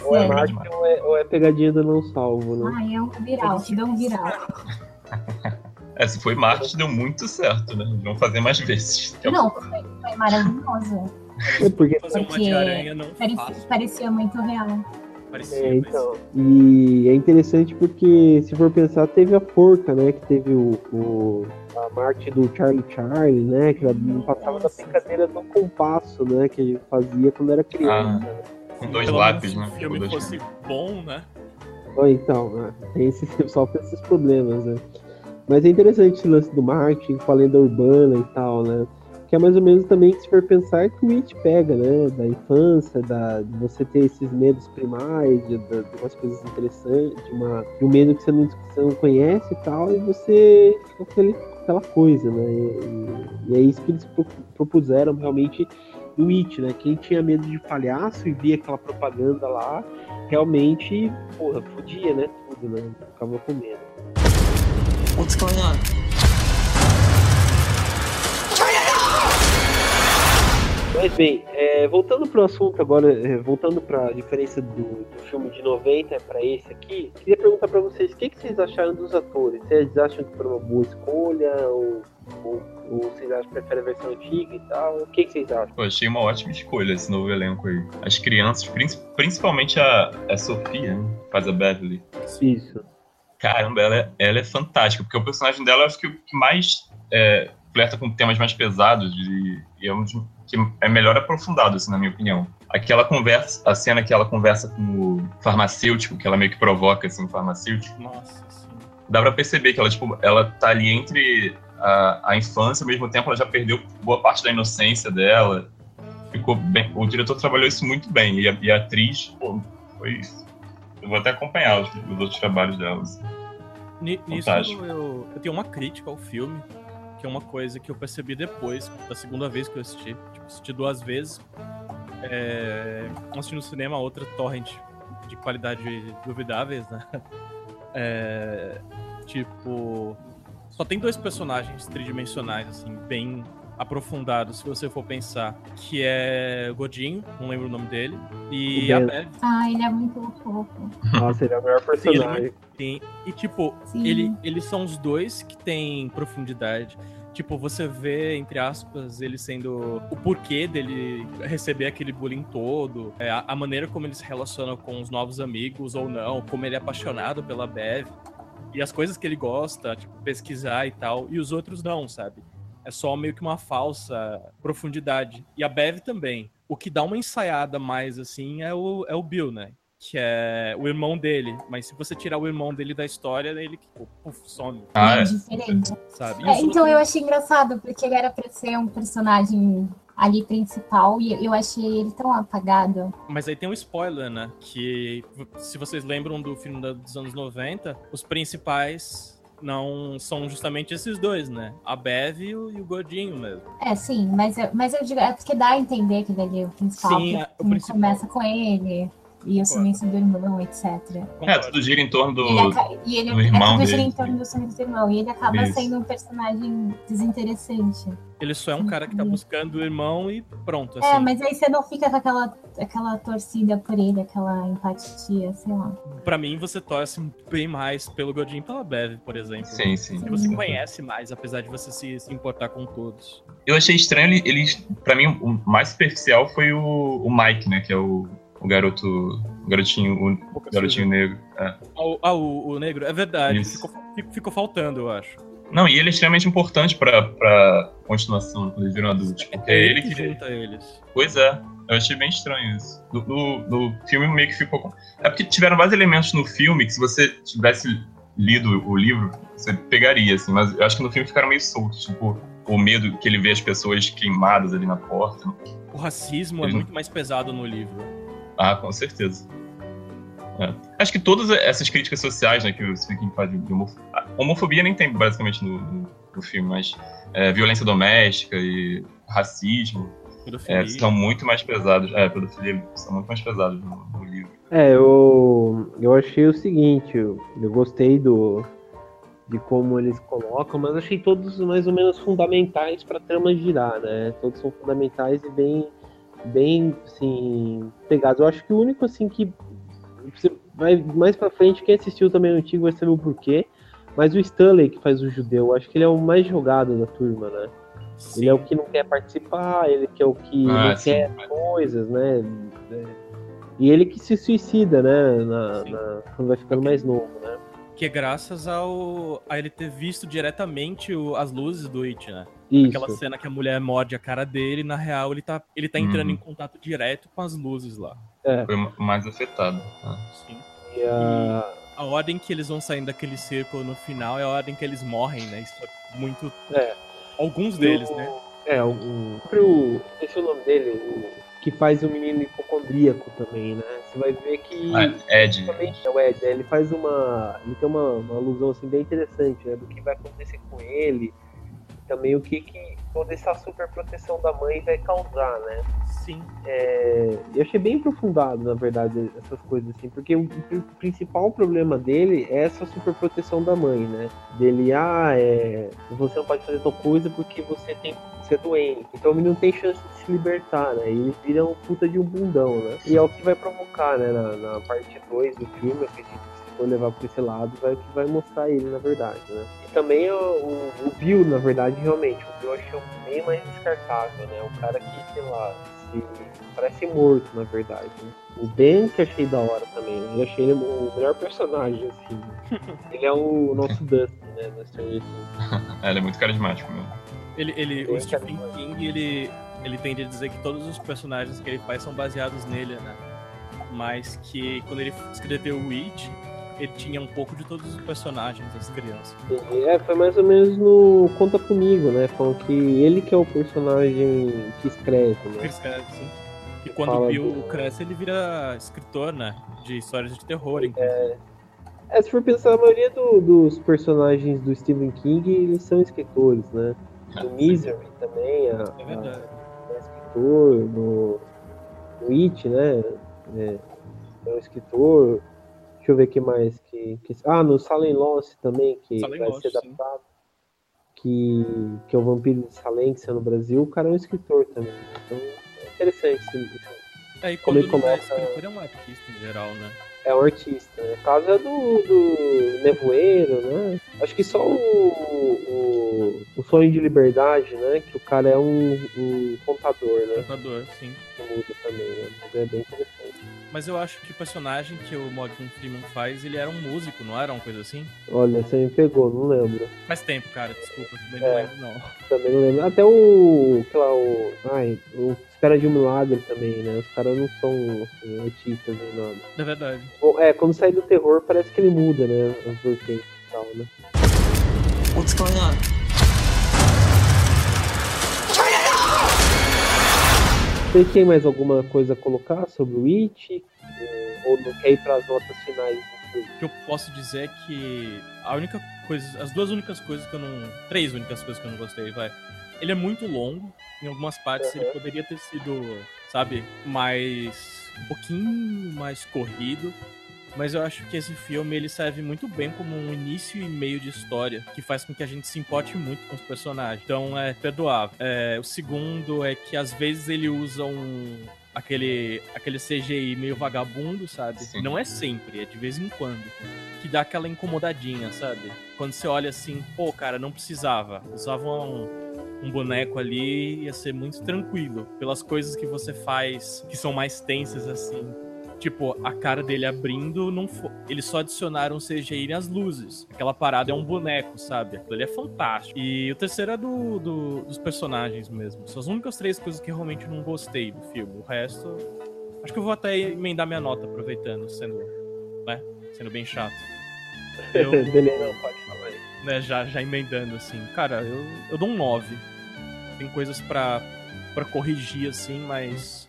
Ou é É. marketing ou é, ou é pegadinha do não salvo, né? Ah, é um viral, te dá um viral. É, se foi marketing, deu muito certo, né? Vamos fazer mais vezes. Não, foi, foi maravilhoso. É porque Fazer uma Porque de aranha não Parecia, fácil. parecia muito real. Parecia, É, mas- então. E é interessante porque, se for pensar, teve a porca, né? Que teve o, o- a Marte do Charlie Charlie, né? Que ela não passava da brincadeira do compasso, né? Que ele fazia quando era criança. né? Com dois Pelo lápis, né? Se o filme dois- fosse bom, né? Então, né, tem esse, sofre esses problemas, né? Mas é interessante esse lance do marketing com a lenda urbana e tal, né? Que é mais ou menos também que se for pensar que o It pega, né? Da infância, da, de você ter esses medos primais, de, de, de umas coisas interessantes, de, uma, de um medo que você não, que você não conhece e tal, e você fica com aquele, aquela coisa, né? E, e- é isso que eles pro- propuseram realmente no It, né? Quem tinha medo de palhaço e via aquela propaganda lá, realmente, porra, podia, né? Tudo, né? Ficava com medo. What's going on? Mas bem, é, voltando pro assunto agora, é, voltando pra diferença do, do filme de 90 para esse aqui, queria perguntar pra vocês, o que, que vocês acharam dos atores? Vocês acham que foi uma boa escolha? Ou, ou, ou vocês acham que preferem a versão antiga e tal? O que, que vocês acham? Pô, achei uma ótima escolha esse novo elenco aí. As crianças, prin- principalmente a, a Sofia, né? que faz a Beverly. Isso. Caramba, ela é, ela é fantástica, porque o personagem dela eu acho que o que mais é, flerta com temas mais pesados e, e é um dos que é melhor aprofundado, assim, na minha opinião. Aquela conversa, a cena que ela conversa com o farmacêutico, que ela meio que provoca, assim, o farmacêutico, Nossa, sim. dá pra perceber que ela, tipo, ela tá ali entre a, a infância, ao mesmo tempo ela já perdeu boa parte da inocência dela. Ficou bem. O diretor trabalhou isso muito bem. E a, e a atriz, pô, foi. Eu vou até acompanhar os, os outros trabalhos dela. assim. Ni- Nisso eu, eu tenho uma crítica ao filme, que é uma coisa que eu percebi depois, da segunda vez que eu assisti. Tipo, assisti duas vezes. É, um assisti no cinema, outra torrent de qualidade duvidáveis, né? É, tipo, só tem dois personagens tridimensionais, assim, bem aprofundados, se você for pensar, que é Godinho, não lembro o nome dele, e a. Bev. Ah, ele é muito fofo. Nossa, ele é o melhor personagem. Sim, e tipo, Sim. ele, eles são os dois que têm profundidade. Tipo, você vê, entre aspas, ele sendo o porquê dele receber aquele bullying todo, é, a, a maneira como ele se relaciona com os novos amigos ou não, como ele é apaixonado pela Bev, e as coisas que ele gosta, tipo, pesquisar e tal, e os outros não, sabe? É só meio que uma falsa profundidade. E a Bev também. O que dá uma ensaiada mais, assim, é o, é o Bill, né? que é o irmão dele. Mas se você tirar o irmão dele da história, ele puf, some, Ah, é é. diferente. sabe? É, então outros- eu achei engraçado, porque ele era pra ser um personagem ali principal e eu achei ele tão apagado. Mas aí tem um spoiler, né? Que se vocês lembram do filme dos anos 90, os principais não são justamente esses dois, né? A Bev e o, e o Gordinho mesmo. É, sim, mas eu, mas eu digo, é porque dá a entender que ele é o principal, Sim, que é, o principal. começa com ele, e o sumiço do irmão, etc. É, tudo gira em torno do. Ele e ele do irmão acaba gira dele. em torno do sumiço do irmão, e ele acaba Isso. sendo um personagem desinteressante. Ele só é um cara que tá buscando o irmão e pronto, assim. É, mas aí você não fica com aquela, aquela torcida por ele, aquela empatia, sei lá. Pra mim, você torce bem mais pelo Gordinho e pela Bev, por exemplo. Sim, sim. Que você conhece mais, apesar de você se, se importar com todos. Eu achei estranho ele, eles. Pra mim, o mais superficial foi o, o Mike, né? Que é o, o garoto. O garotinho, o garotinho negro. É. Ah, o, ah, o- o negro, é verdade. Ficou- ficou faltando, eu acho. Não, e ele é extremamente importante pra, pra continuação, quando eles viram adultos. Porque é ele que. junta eles. Pois é, eu achei bem estranho isso. No, no, no filme meio que ficou. É porque tiveram vários elementos no filme que se você tivesse lido o livro, você pegaria, assim, mas eu acho que no filme ficaram meio soltos, tipo, o medo que ele vê as pessoas queimadas ali na porta. O racismo é Eles não- muito mais pesado no livro. Ah, com certeza. É. Acho que todas essas críticas sociais, né, que o Stephen King faz de homof- homofobia nem tem basicamente no, no- no filme, mas é, violência doméstica e racismo é, são muito mais pesados. É, pedofilia são muito mais pesados no, no livro. É, eu, eu achei o seguinte, eu, eu gostei do de como eles colocam, mas achei todos mais ou menos fundamentais para a trama girar, né? Todos são fundamentais e bem, bem, assim, pegados. Eu acho que o único, assim, que você vai mais para frente, quem assistiu também o antigo vai saber o porquê, mas o Stanley, que faz o judeu, eu acho que ele é o mais jogado da turma, né? Sim. Ele é o que não quer participar, ele que é o que Ah, não sim. quer coisas, né? É. E ele que se suicida, né? na- na- quando vai ficando mais novo, né? Que é graças ao a ele ter visto diretamente o- as luzes do It, né? Isso. Aquela cena que a mulher morde a cara dele, na real, ele tá, ele tá entrando Uhum. em contato direto com as luzes lá. É. Foi o mais afetado. tá? Sim. E a- A ordem que eles vão saindo daquele círculo no final é a ordem que eles morrem, né? Isso é muito. É. Alguns deles, o- né? É, o, o próprio. Esqueci o nome dele, o que faz o menino hipocondríaco também, né? Você vai ver que. Ah, Ed. É o Ed, ele faz uma. Ele tem uma, uma alusão assim, bem interessante, né? Do que vai acontecer com ele. Também o que, que toda essa super proteção da mãe vai causar, né? Sim. É, eu achei bem aprofundado, na verdade, essas coisas assim, porque o, pri- principal problema dele é essa superproteção da mãe, né? Dele, ah, é, você não pode fazer tal coisa porque você tem você é doente. Então o menino não tem chance de se libertar, né? E ele vira um puta de um bundão, né? E é o que vai provocar, né? Na, na parte 2 do filme, eu acredito que se for levar pra esse lado, vai o que vai mostrar ele, na verdade, né? E também o, o, o Bill, na verdade, realmente, o Bill eu achei um bem mais descartável, né? Um cara que, sei lá, se parece morto, na verdade. Né? O Ben que achei da hora também? Eu achei ele o melhor personagem, assim. ele é o nosso Dustin, né? É, ele é muito carismático mesmo. Ele, ele, Tem o Stephen King, ele, ele tende a dizer que todos os personagens que ele faz são baseados nele, né? Mas que quando ele escreveu o It, ele tinha um pouco de todos os personagens das crianças. E, É, foi mais ou menos no Conta Comigo, né? Falando que ele que é o personagem que escreve, né? escreve, assim. E quando Fala o Bill do- cresce, ele vira escritor, né? De histórias de terror, inclusive. É, se for pensar, a maioria do- dos personagens do Stephen King, eles são escritores, né? No Misery também, a, É verdade. a- é escritor, no, no It, né? É, é um escritor. Deixa eu ver o que mais. Que, que- ah, no Salem Lost também, que Salem vai Lost, ser sim. adaptado. Que, que é o Vampiro de Salem, que saiu no Brasil. O cara é um escritor também. Então, é interessante. esse- É, e quando ele é começa- escritor, é um artista em geral, né? É um artista. Né? Caso é do, do Nevoeiro, né? Acho que só o, o, o Sonho de Liberdade, né? Que o cara é um, um contador, né? Contador, sim. Que muda também, né? Mas é bem interessante. Mas eu acho que o personagem que o Morgan Freeman faz, ele era um músico, não era uma coisa assim? Olha, você me pegou, não lembro. Faz tempo, cara, desculpa, também É. não lembro, não. Também não lembro. Até o. Sei lá, o. Ai, o Espera de um Milagre também, né? Os caras não são assim, artistas nem nada. É verdade. Bom, é, quando sai do terror parece que ele muda, né? As vertentes e tal, né? What's going on? Vocês têm mais alguma coisa a colocar sobre o It? Ou não quer ir para as notas finais do filme? O que eu posso dizer é que a única coisa, as duas únicas coisas que eu não, três únicas coisas que eu não gostei, vai. Ele é muito longo, em algumas partes ele Uhum. poderia ter sido, sabe, mais um pouquinho mais corrido. Mas eu acho que esse filme ele serve muito bem como um início e meio de história, que faz com que a gente se importe muito com os personagens. Então é perdoável. É, o segundo é que às vezes ele usa um aquele aquele CGI meio vagabundo, sabe? Sim. Não é sempre, é de vez em quando, que dá aquela incomodadinha, sabe? Quando você olha assim, pô, cara, não precisava. Usava um, um boneco ali ia ser muito tranquilo. Pelas coisas que você faz que são mais tensas assim. Tipo, a cara dele abrindo, não fo... eles só adicionaram CGI nas luzes. Aquela parada é um boneco, sabe? Aquilo ali é fantástico. E o terceiro é do, do- dos personagens mesmo. São as únicas três coisas que eu realmente não gostei do filme. O resto. Acho que eu vou até emendar minha nota, aproveitando, sendo. né? Sendo bem chato. Eu, Beleza, pode falar aí. né, já, já emendando, assim. Cara, eu, eu dou um 9. Tem coisas pra corrigir, assim, mas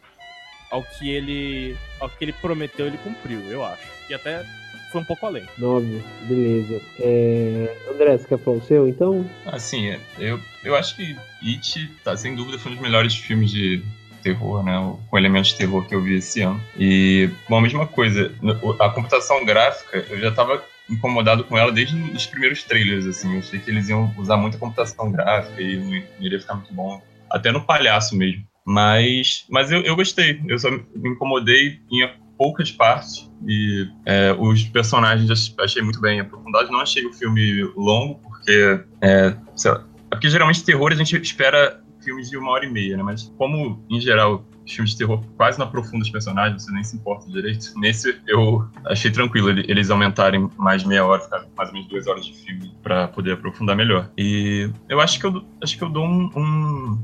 ao que ele. Ao que ele prometeu, ele cumpriu, eu acho. E até foi um pouco além. Nove, beleza. É... André, você quer falar o seu então? Assim, eu, eu acho que It, tá, sem dúvida, foi um dos melhores filmes de terror, né? o- Com elementos de terror que eu vi esse ano. E, bom, a mesma coisa, a computação gráfica, eu já tava incomodado com ela desde os primeiros trailers, assim. Eu achei que eles iam usar muita computação gráfica e não iria ficar muito bom. Até no palhaço mesmo. Mas, mas eu, eu gostei. Eu só me incomodei em poucas partes. E é, os personagens eu achei muito bem aprofundados. Não achei o filme longo, porque é, lá, é porque geralmente terror a gente espera filmes de uma hora e meia, né? Mas como, em geral, os filmes de terror quase não aprofundam os personagens, você nem se importa direito. Nesse eu achei tranquilo ele- eles aumentarem mais meia hora, ficar mais ou menos duas horas de filme pra poder aprofundar melhor. E eu acho que eu, acho que eu dou um, um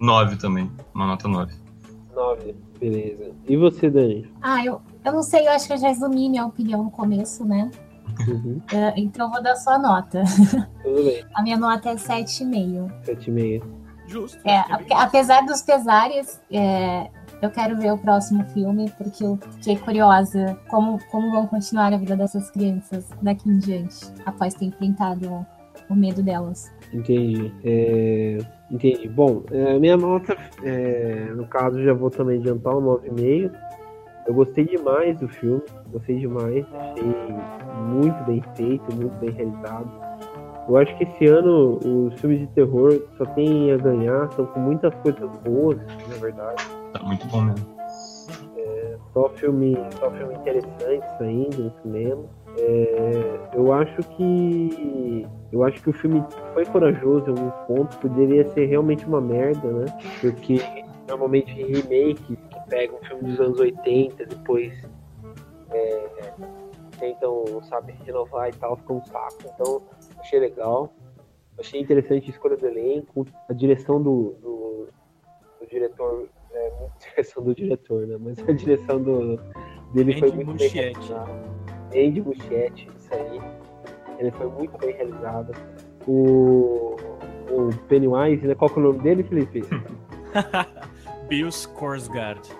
9 também, uma nota 9. Nove, beleza. E você, Dani? Ah, eu, eu não sei, eu acho que eu já resumi minha opinião no começo, né? Uhum, É, então eu vou dar só a nota. tudo bem, A minha nota é 7,5. sete e meia. Justo. É, apesar dos pesares, é, eu quero ver o próximo filme, porque eu fiquei curiosa como, como vão continuar a vida dessas crianças daqui em diante, após ter enfrentado o medo delas. Entendi. É, Entendi. Bom, é, minha nota, é, no caso, já vou também adiantar um 9,5. Eu gostei demais do filme, gostei demais. Achei muito bem feito, muito bem realizado. Eu acho que esse ano os filmes de terror só tem a ganhar, estão com muitas coisas boas, na verdade. Tá muito bom mesmo. Só filme, só filme interessante saindo no cinema. É, eu acho que eu acho que o filme foi corajoso em alguns pontos, poderia ser realmente uma merda, né? Porque normalmente remakes que pegam um filme dos anos 80 depois é, tentam, sabe, renovar e tal, fica um saco. Então, achei legal. Achei interessante a escolha do elenco, a direção do, do, do diretor, é, a direção do diretor, né? Mas a direção do, dele foi muito bem. Realizada. Andy Muschietti, isso aí. Ele foi muito bem realizado. O, o Pennywise, né? Qual que é o nome dele, Felipe? Bill Skarsgård.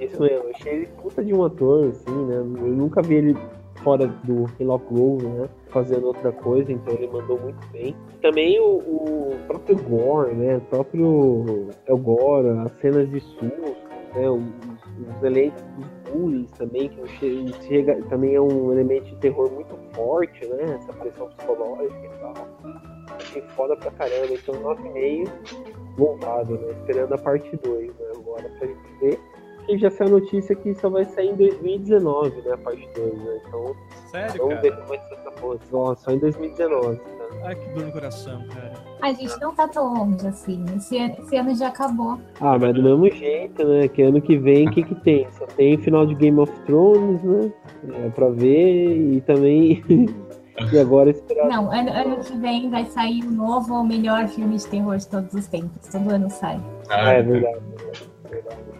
Isso mesmo, eu achei ele puta de um ator, assim, né? Eu nunca vi ele fora do Hemlock Grove, né? Fazendo outra coisa, então ele mandou muito bem. Também o, o próprio Gore, né? O próprio El Gore, as cenas de susto, né? Os, os elencos também, que che- chega, também é um elemento de terror muito forte, né? Essa pressão psicológica e tal. Achei foda pra caramba, então 9,5 voltado, né? Esperando a parte 2, né? Agora pra gente ver. E já saiu a notícia que só vai sair em 2019, né? A parte 2, né? Então Sério, vamos ver cara? como vai ser essa porra. Só, só em 2019, tá? Ai, que dor no coração, cara. A gente não tá tão longe assim. Esse, ano- esse ano já acabou. Ah, mas do mesmo jeito, né? Que ano que vem, o que que tem? Só tem final de Game of Thrones, né? É pra ver e também. e agora esperar. Não, ano, ano que vem vai sair o novo, o melhor filme de terror de todos os tempos. Todo ano sai. Ah, é verdade.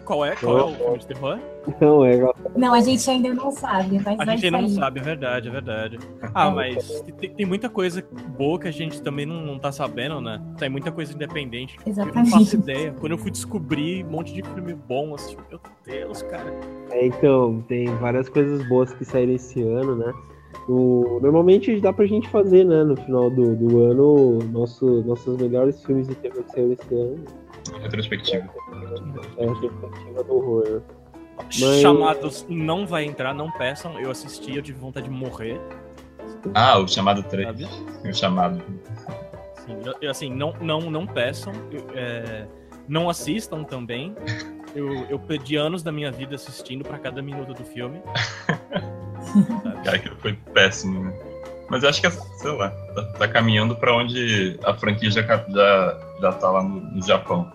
Qual é? Qual é o filme de terror? Não, é. Não, a gente ainda não sabe, mas A vai gente ainda não sair. sabe, é verdade, é verdade. Ah, mas tem, tem muita coisa boa que a gente também não, não tá sabendo, né? Tem muita coisa independente. Eu não Exatamente. faço ideia. Quando eu fui descobrir um monte de filme bom, assim, meu Deus, cara. É, então, tem várias coisas boas que saíram esse ano, né? O, normalmente dá pra gente fazer, né, no final do, do ano, nosso, nossos melhores filmes de terror que saíram esse ano. Retrospectiva. É a retrospectiva do horror. Mas- Chamados não vai entrar, não peçam. Eu assisti, eu tive vontade de morrer. Ah, o chamado 3. Sabe? O chamado. Assim, eu- assim não, não, não peçam. eu- é, não assistam também. Eu, eu perdi anos da minha vida assistindo pra cada minuto do filme. Cara, aquilo foi péssimo, né? Mas eu acho que, sei lá, tá, tá caminhando pra onde a franquia já, já, já tá lá no, no Japão.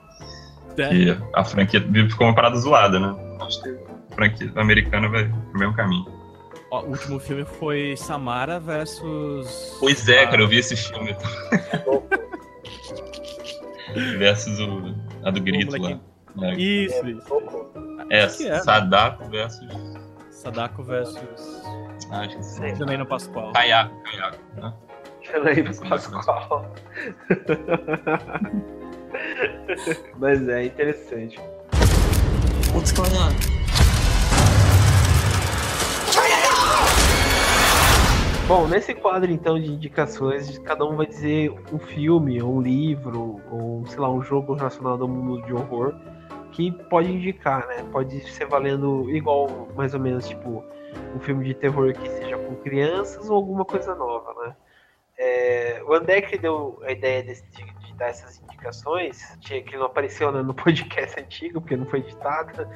É, Que a franquia ficou uma parada zoada, né? Acho que a franquia americana vai pro mesmo caminho. ó, o último filme foi Samara versus. Pois é, cara, eu vi esse filme. versus o, a do grito lá. É, Isso, isso. é, que é? Sadako versus. Sadako versus. Acho que sim. Janaína Pascoal. Kayako, Kayako, né? Janaína Pascoal. Mas é interessante. What's going on? Bom, nesse quadro então de indicações, cada um vai dizer um filme, ou um livro, ou sei lá, um jogo relacionado ao mundo de horror que pode indicar, né? Pode ser valendo igual, mais ou menos, tipo, um filme de terror que seja com crianças ou alguma coisa nova, né? É, o André que deu a ideia desse- de, dar essas indicações, que não apareceu né, no podcast antigo, porque não foi editado,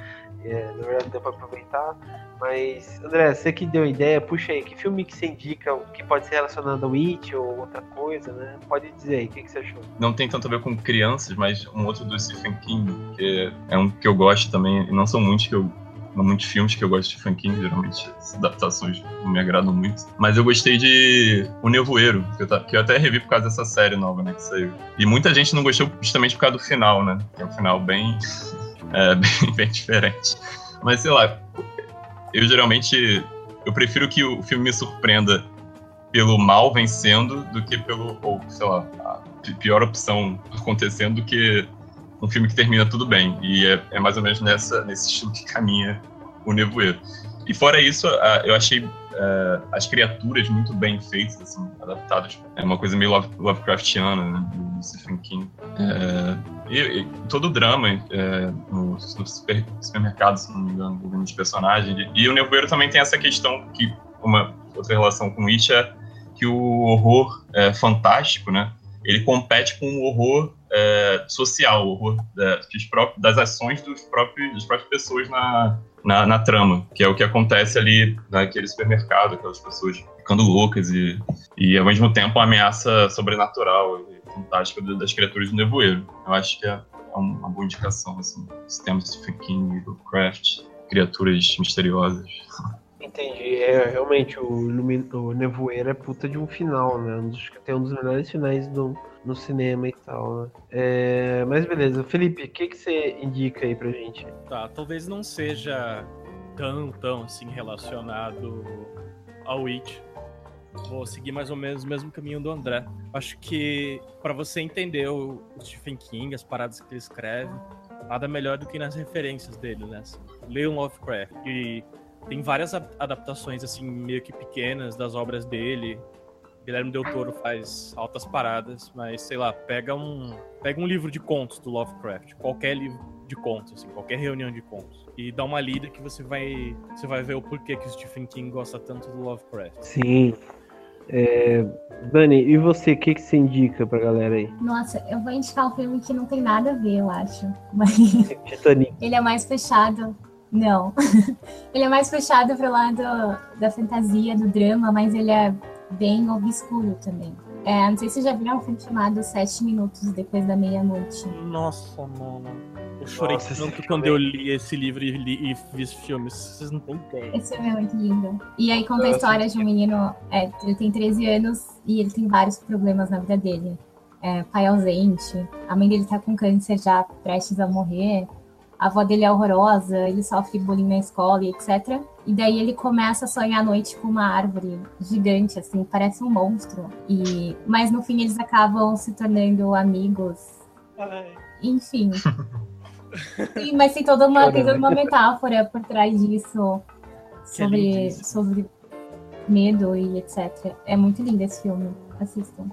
é, na verdade deu pra aproveitar. Mas, André, você que deu a ideia, puxa aí, que filme que você indica que pode ser relacionado ao It ou outra coisa, né? Pode dizer aí, o que, que você achou? não tem tanto a ver com crianças, mas um outro do Stephen King, que é um que eu gosto também, e não são muitos que eu não muitos filmes que eu gosto de Stephen King, geralmente as adaptações não me agradam muito. Mas eu gostei de O Nevoeiro, que eu, que eu até revi por causa dessa série nova, né, que saiu. E muita gente não gostou justamente por causa do final, né? Que é um final bem, é, bem, bem diferente. Mas sei lá, eu geralmente eu prefiro que o filme me surpreenda pelo mal vencendo do que pelo, ou sei lá, a pi- pior opção acontecendo do que um filme que termina tudo bem. E é, é mais ou menos nessa, nesse estilo que caminha o Nevoeiro. E fora isso, eu achei é, as criaturas muito bem feitas, assim, adaptadas. É uma coisa meio Love- Lovecraftiana, né, do Stephen King. É, e, e todo o drama é, no, no super- supermercado, se não me engano, envolvendo os personagens. E o Nevoeiro também tem essa questão que uma outra relação com It é que o horror é, fantástico, né? Ele compete com o horror é, social, o horror é, próprios- das ações dos próprios, das próprias pessoas na, na, na trama, que é o que acontece ali naquele supermercado, aquelas pessoas ficando loucas e, e ao mesmo tempo uma ameaça sobrenatural e fantástica das criaturas do nevoeiro. Eu acho que é, é uma boa indicação, assim, os temas de King, Lovecraft, criaturas misteriosas. Entendi, é realmente o, o Nevoeiro é puta de um final, né? Tem um dos melhores finais do, no cinema e tal, né? É, mas beleza, Felipe, o que, que você indica aí pra gente? Tá, talvez não seja tão, tão assim relacionado ao It. Vou seguir mais ou menos o mesmo caminho do André. Acho que pra você entender o Stephen King, as paradas que ele escreve, nada melhor do que nas referências dele, né? Assim, Leon Lovecraft. E tem várias adaptações assim meio que pequenas das obras dele. Guilherme Del Toro faz altas paradas, mas sei lá, pega um pega um livro de contos do Lovecraft, qualquer livro de contos, assim, qualquer reunião de contos, e dá uma lida que você vai você vai ver o porquê que o Stephen King gosta tanto do Lovecraft. Sim. É, Dani, e você, o que, que você indica pra galera aí? Nossa, eu vou indicar um filme que não tem nada a ver, eu acho. Mas Titanic. ele é mais fechado. Não. ele é mais fechado pro lado da fantasia, do drama, mas ele é bem obscuro também. É, não sei se vocês já viram um filme chamado Sete Minutos Depois da Meia-Noite. Nossa, mano. Eu chorei Nossa, tanto quando é- eu li esse livro e, li, e vi esse filme. Vocês não têm ideia. Esse filme é muito lindo. E aí conta a história de um menino, é, ele tem 13 anos e ele tem vários problemas na vida dele. É, pai ausente, a mãe dele tá com câncer já prestes a morrer, a avó dele é horrorosa, ele sofre bullying na escola e etc. E daí ele começa a sonhar à noite com uma árvore gigante, assim, parece um monstro. E Mas no fim eles acabam se tornando amigos. Enfim. Sim, mas tem toda uma, tem toda uma metáfora por trás disso sobre, sobre medo e etc. É muito lindo esse filme. Assistam.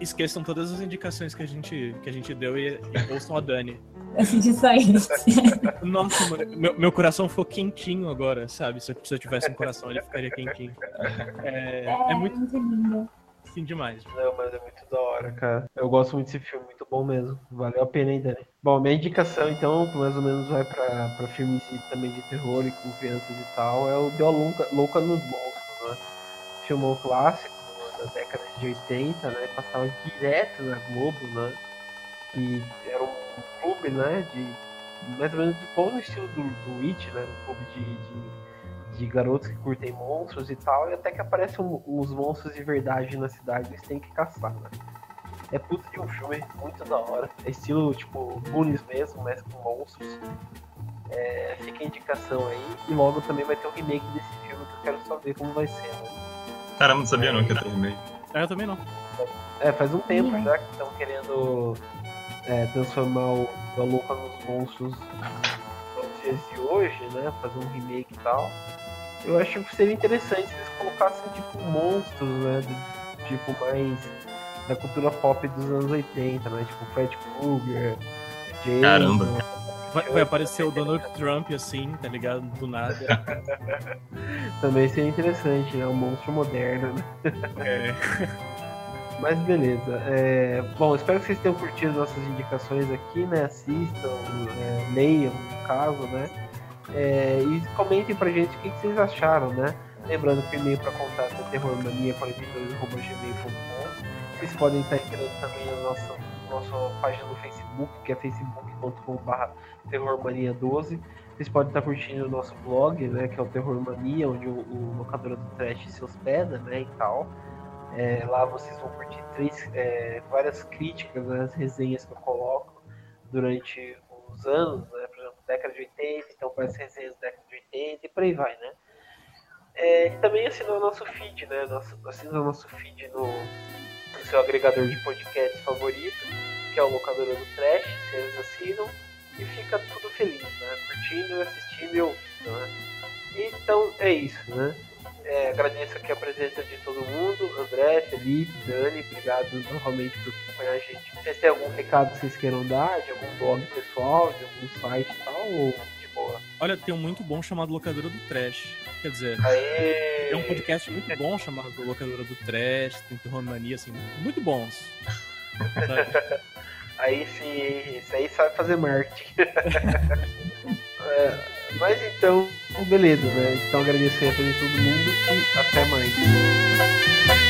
Esqueçam todas as indicações que a gente, que a gente deu e, e ouçam a Dani. Assiste só isso. Nossa, mano, meu, meu coração ficou quentinho agora, sabe? Se eu, se eu tivesse um coração, ele ficaria quentinho. É, é muito lindo. sim demais. Não, mas é muito da hora, cara. Eu gosto muito desse filme, muito bom mesmo. Valeu a pena, hein, Dani? Bom, minha indicação, então, que mais ou menos vai pra, pra filmes de- também de terror e com crianças e tal, é o Deu a Louca, Louca nos Monstros, né? Filmão clássico da década de 80, né? Passava direto na Globo, né? Que era um clube, né? De mais ou menos igual no estilo do, do It, né? Um clube de, de, de garotos que curtem monstros e tal, e até que aparecem um- monstros de verdade na cidade, eles têm que caçar, né? É puta de um filme muito da hora. É estilo, tipo, Goonies mesmo, mas com monstros. É, fica a indicação aí. E logo também vai ter um remake desse filme que eu quero só ver como vai ser, né? Caramba, não sabia não que ia ter remake. É, eu também não. É, faz um tempo Uhum. já que estão querendo é, transformar o a Louca nos monstros nos dias de hoje, né? Fazer um remake e tal. Eu acho que seria interessante se eles colocassem tipo monstros, né? do- tipo mais da cultura pop dos anos 80, né? Tipo Fred Krueger, Jason. Caramba. Vai, vai aparecer o Donald Trump assim, tá ligado? Do nada. Também seria interessante, né? Um monstro moderno, né? É, Mas beleza. É, Bom, espero que vocês tenham curtido nossas indicações aqui, né? Assistam, é, leiam, no caso, né? É, e comentem pra gente o que, que vocês acharam, né? Lembrando que o e-mail para contato é terrormania42.gmail.com Vocês podem estar entrando também na nossa, nossa página no Facebook, que é facebook.com.br terrormania12. Vocês podem estar curtindo o nosso blog, né? Que é o Terrormania, onde o, o do Trash se hospeda, né? E tal. É, lá vocês vão curtir três, é, várias críticas, né, as resenhas que eu coloco durante os anos, né, por exemplo, década de 80, então várias resenhas da década de 80 e por aí vai, né. É, e também assinar o nosso feed, né, assina o nosso feed no, no seu agregador de podcast favorito, que é o Locadora do Trash, vocês assinam e fica tudo feliz, né, curtindo, assistindo e ouvindo, né. Então é isso, né. É, agradeço aqui a presença de todo mundo, André, Felipe, Dani, obrigado novamente por acompanhar a gente. Vocês têm algum recado que vocês queiram dar, de algum blog pessoal, de algum site e tal, ou de boa? Olha, tem um muito bom chamado Locadora do Trash. Quer dizer, Aê! é um podcast muito bom chamado Locadora do Trash, tem Terror Mania, assim, muito bons. Aí isso aí sabe fazer marketing. É, mas então, beleza, né? Então agradeço aí a todo mundo e até mais.